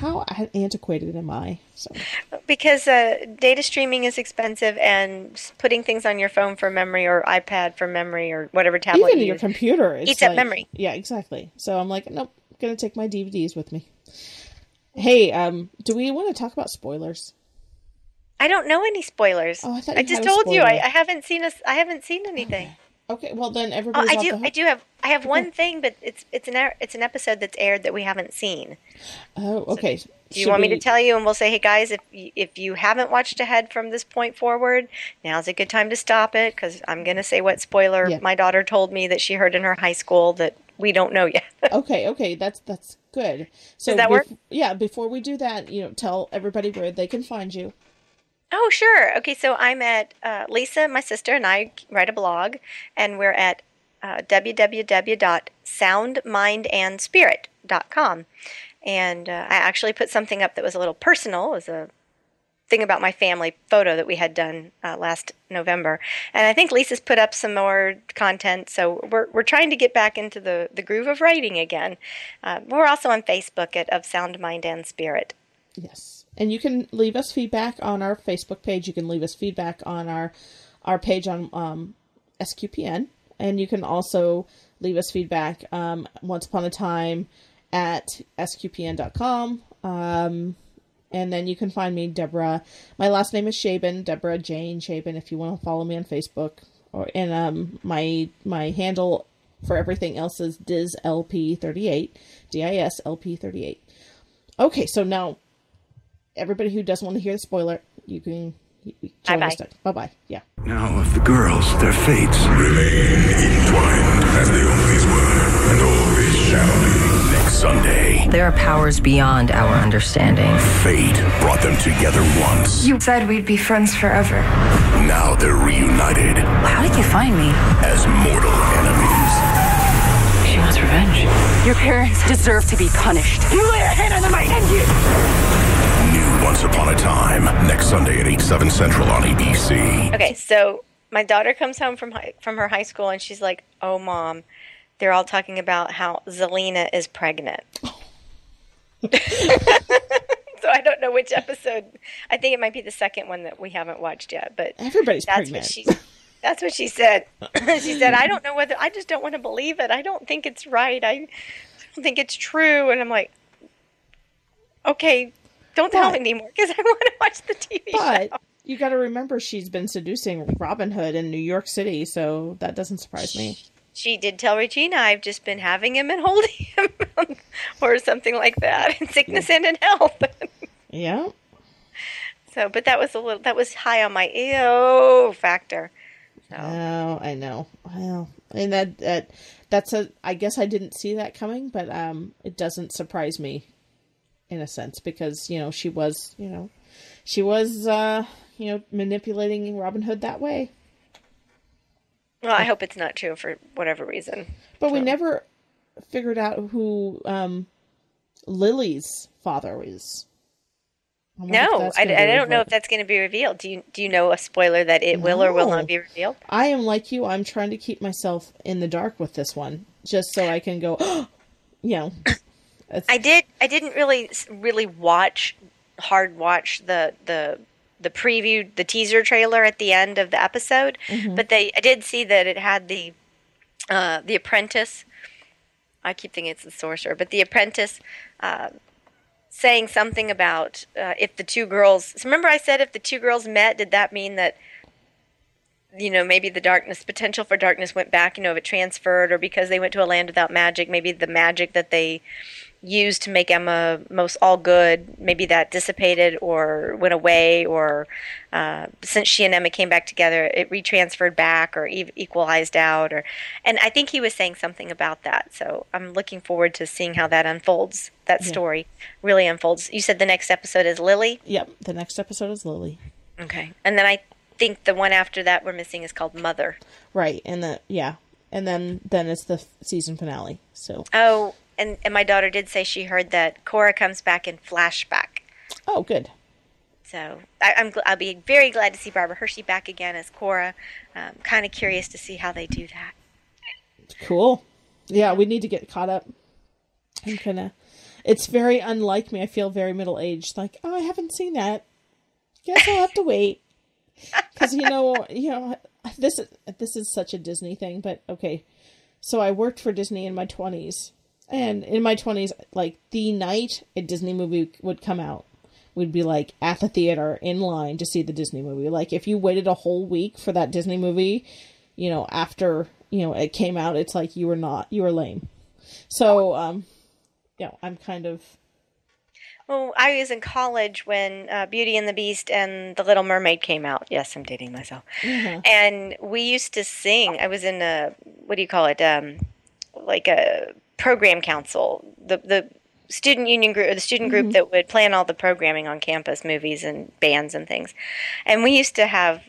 [SPEAKER 4] how antiquated am I? So
[SPEAKER 5] Because uh, data streaming is expensive and putting things on your phone for memory or iPad for memory or whatever tablet
[SPEAKER 4] even
[SPEAKER 5] you
[SPEAKER 4] your computer it's
[SPEAKER 5] Eats up memory.
[SPEAKER 4] Yeah, exactly. So I'm like, nope, I'm gonna take my DVDs with me. Hey, um, do we want to talk about spoilers?
[SPEAKER 5] I don't know any spoilers.
[SPEAKER 4] Oh, I thought
[SPEAKER 5] I just told you I. I haven't seen us I haven't seen anything.
[SPEAKER 4] Okay, well then
[SPEAKER 5] Oh, I do. I do have. I have one thing, but it's it's an it's an episode that's aired that we haven't seen.
[SPEAKER 4] Oh, okay.
[SPEAKER 5] Do you want me to tell you? And we'll say, hey guys, if y- if you haven't watched ahead from this point forward, now's a good time to stop it because I'm going to say what spoiler
[SPEAKER 4] Yeah.
[SPEAKER 5] my daughter told me that she heard in her high school that we don't know yet.
[SPEAKER 4] Okay, okay, that's that's good. So
[SPEAKER 5] Does that work?
[SPEAKER 4] Yeah, before we do that, you know, tell everybody where they can find you.
[SPEAKER 5] Oh, sure. Okay, so I'm at uh, Lisa, my sister, and I write a blog, and we're at uh, www.soundmindandspirit.com. And uh, I actually put something up that was a little personal. It was a thing about my family photo that we had done uh, last November. And I think Lisa's put up some more content. So we're, we're trying to get back into the, the groove of writing again. Uh, we're also on Facebook at Of Sound, Mind, and Spirit.
[SPEAKER 4] Yes. And you can leave us feedback on our Facebook page. You can leave us feedback on our our page on um, SQPN, and you can also leave us feedback um, once upon a time at sqpn.com. Um, and then you can find me, Deborah. My last name is Shaban, Deborah Jane Shaban. If you want to follow me on Facebook, or and um, my my handle for everything else is DizLP38, D-I-S-L-P38. Okay, so now everybody who doesn't want to hear the spoiler, you can join
[SPEAKER 5] Bye-bye.
[SPEAKER 4] us. Bye-bye. Yeah.
[SPEAKER 1] Now, of the girls, their fates.
[SPEAKER 6] remain entwined as they always were and always shall be. Next Sunday,
[SPEAKER 7] There are powers beyond our understanding.
[SPEAKER 6] fate brought them together once.
[SPEAKER 3] You said we'd be friends forever.
[SPEAKER 6] Now they're reunited
[SPEAKER 7] How did you find me?
[SPEAKER 6] as mortal enemies.
[SPEAKER 7] She wants revenge. Your parents deserve to be punished. You lay a hand on them, I end you!
[SPEAKER 6] New Once Upon a Time. Next Sunday at 8, 7 Central on ABC.
[SPEAKER 5] Okay, so my daughter comes home from high, from her high school and she's like, "Oh, mom, they're all talking about how Zelena is pregnant." so I don't know which episode. I think it might be the second one that we haven't watched yet, but
[SPEAKER 4] Everybody's
[SPEAKER 5] that's
[SPEAKER 4] pregnant.
[SPEAKER 5] what she that's what she said. she said, "I don't know whether I just don't want to believe it. I don't think it's right. I, I don't think it's true." And I'm like, "Okay, don't tell
[SPEAKER 4] But-
[SPEAKER 5] anymore because I want to watch the TV
[SPEAKER 4] But
[SPEAKER 5] show."
[SPEAKER 4] you got to remember she's been seducing Robin Hood in New York City, so that doesn't surprise me.
[SPEAKER 5] She did tell Regina, "I've just been having him and holding him," or something like that, in sickness and in health.
[SPEAKER 4] Yeah.
[SPEAKER 5] so, but that was a little that was high on my ew factor.
[SPEAKER 4] Oh, I know. Well, and that that that's a. I guess I didn't see that coming, but um, it doesn't surprise me, in a sense, because you know she was, you know, she was, uh, you know, manipulating Robin Hood that way.
[SPEAKER 5] Well, I hope it's not true for whatever reason.
[SPEAKER 4] But we never figured out who um, Lily's father is. I
[SPEAKER 5] No, I, I don't know if that's going to be revealed. Do you do you know a spoiler that it will or will not be revealed?
[SPEAKER 4] I am like you. I'm trying to keep myself in the dark with this one, just so I can go, you know. It's-
[SPEAKER 5] I did. I didn't really really watch hard watch the the the preview the teaser trailer at the end of the episode, but they I did see that it had the uh, the apprentice. I keep thinking it's the sorcerer, but the apprentice uh, saying something about uh, if the two girls. So remember, I said if the two girls met, did that mean that you know maybe the darkness potential for darkness went back? You know, if it transferred, or because they went to a land without magic, maybe the magic that they used to make Emma most all good, maybe that dissipated or went away, or uh, since she and Emma came back together, it retransferred back or e- equalized out, or and I think he was saying something about that. So I'm looking forward to seeing how that unfolds. That
[SPEAKER 4] Yeah.
[SPEAKER 5] story really unfolds. You said the next episode is Lily,
[SPEAKER 4] Yep. The next episode is Lily.
[SPEAKER 5] okay, and then I think the one after that we're missing is called Mother.
[SPEAKER 4] Right, and the yeah, and then then it's the season finale. So
[SPEAKER 5] Oh, and and my daughter did say she heard that Cora comes back in flashback.
[SPEAKER 4] oh, good.
[SPEAKER 5] So I, I'm gl- I'll be very glad to see Barbara Hershey back again as Cora. Um, kind of curious to see how they do that.
[SPEAKER 4] Cool. Yeah, we need to get caught up. I'm kind of. It's very unlike me. I feel very middle aged. Like, oh, I haven't seen that. Guess I'll have to wait. Because you know, you know, this is this is such a Disney thing. But okay, so I worked for Disney in my twenties, and in my twenties, like the night a Disney movie would come out, we'd be like at the theater in line to see the Disney movie. Like if you waited a whole week for that Disney movie, you know, after you know it came out, it's like you were not you were lame. So um, you know, I'm kind of
[SPEAKER 5] Well, I was in college when uh, Beauty and the Beast and The Little Mermaid came out. Yes, I'm dating myself. And we used to sing. I was in a what do you call it? Um, like a program council. The the student union group or the student group that would plan all the programming on campus, movies and bands and things. And we used to have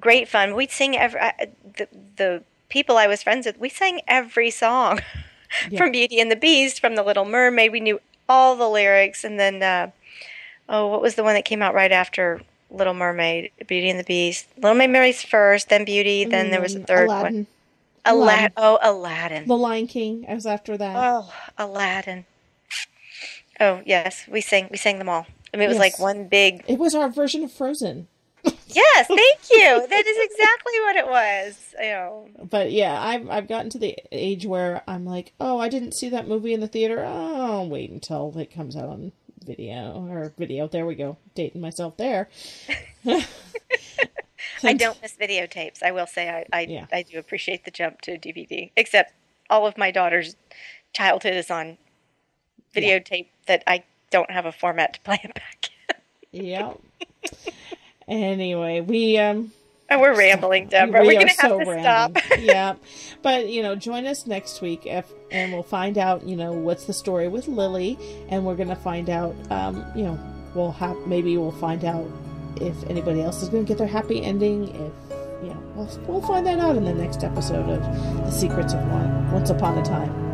[SPEAKER 5] great fun. We'd sing every I- the the people I was friends with. We sang every song from Beauty and the Beast, from The Little Mermaid. We knew all the lyrics, and then uh, oh, what was the one that came out right after Little Mermaid? Beauty and the Beast. Little Mermaid's first, then Beauty, then there was a
[SPEAKER 4] Mm,
[SPEAKER 5] third
[SPEAKER 4] Aladdin,
[SPEAKER 5] one.
[SPEAKER 4] Aladdin.
[SPEAKER 5] Oh, Aladdin.
[SPEAKER 4] The Lion King. I was after that.
[SPEAKER 5] Oh, Aladdin. Oh yes, we sang we sang them all. I mean, it was like one big.
[SPEAKER 4] it was our version of Frozen.
[SPEAKER 5] Yes, thank you. That is exactly what it was. You know,
[SPEAKER 4] But yeah, I've I've gotten to the age where I'm like, oh, I didn't see that movie in the theater. Oh, I'll wait until it comes out on video or video. There we go, dating myself there.
[SPEAKER 5] I don't miss videotapes. I will say I I,
[SPEAKER 4] Yeah.
[SPEAKER 5] I do appreciate the jump to DVD. Except all of my daughter's childhood is on videotape that I don't have a format to play it back. In.
[SPEAKER 4] Yeah. Anyway, we um
[SPEAKER 5] And we're rambling, Deborah.
[SPEAKER 4] we
[SPEAKER 5] We're gonna have
[SPEAKER 4] so
[SPEAKER 5] to
[SPEAKER 4] random.
[SPEAKER 5] stop.
[SPEAKER 4] yeah, but you know, join us next week, if, and we'll find out. You know, what's the story with Lily, and we're gonna find out. Um, you know, we'll have maybe we'll find out if anybody else is gonna get their happy ending. If know, we'll, we'll find that out in the next episode of The Secrets of One. Once upon a time.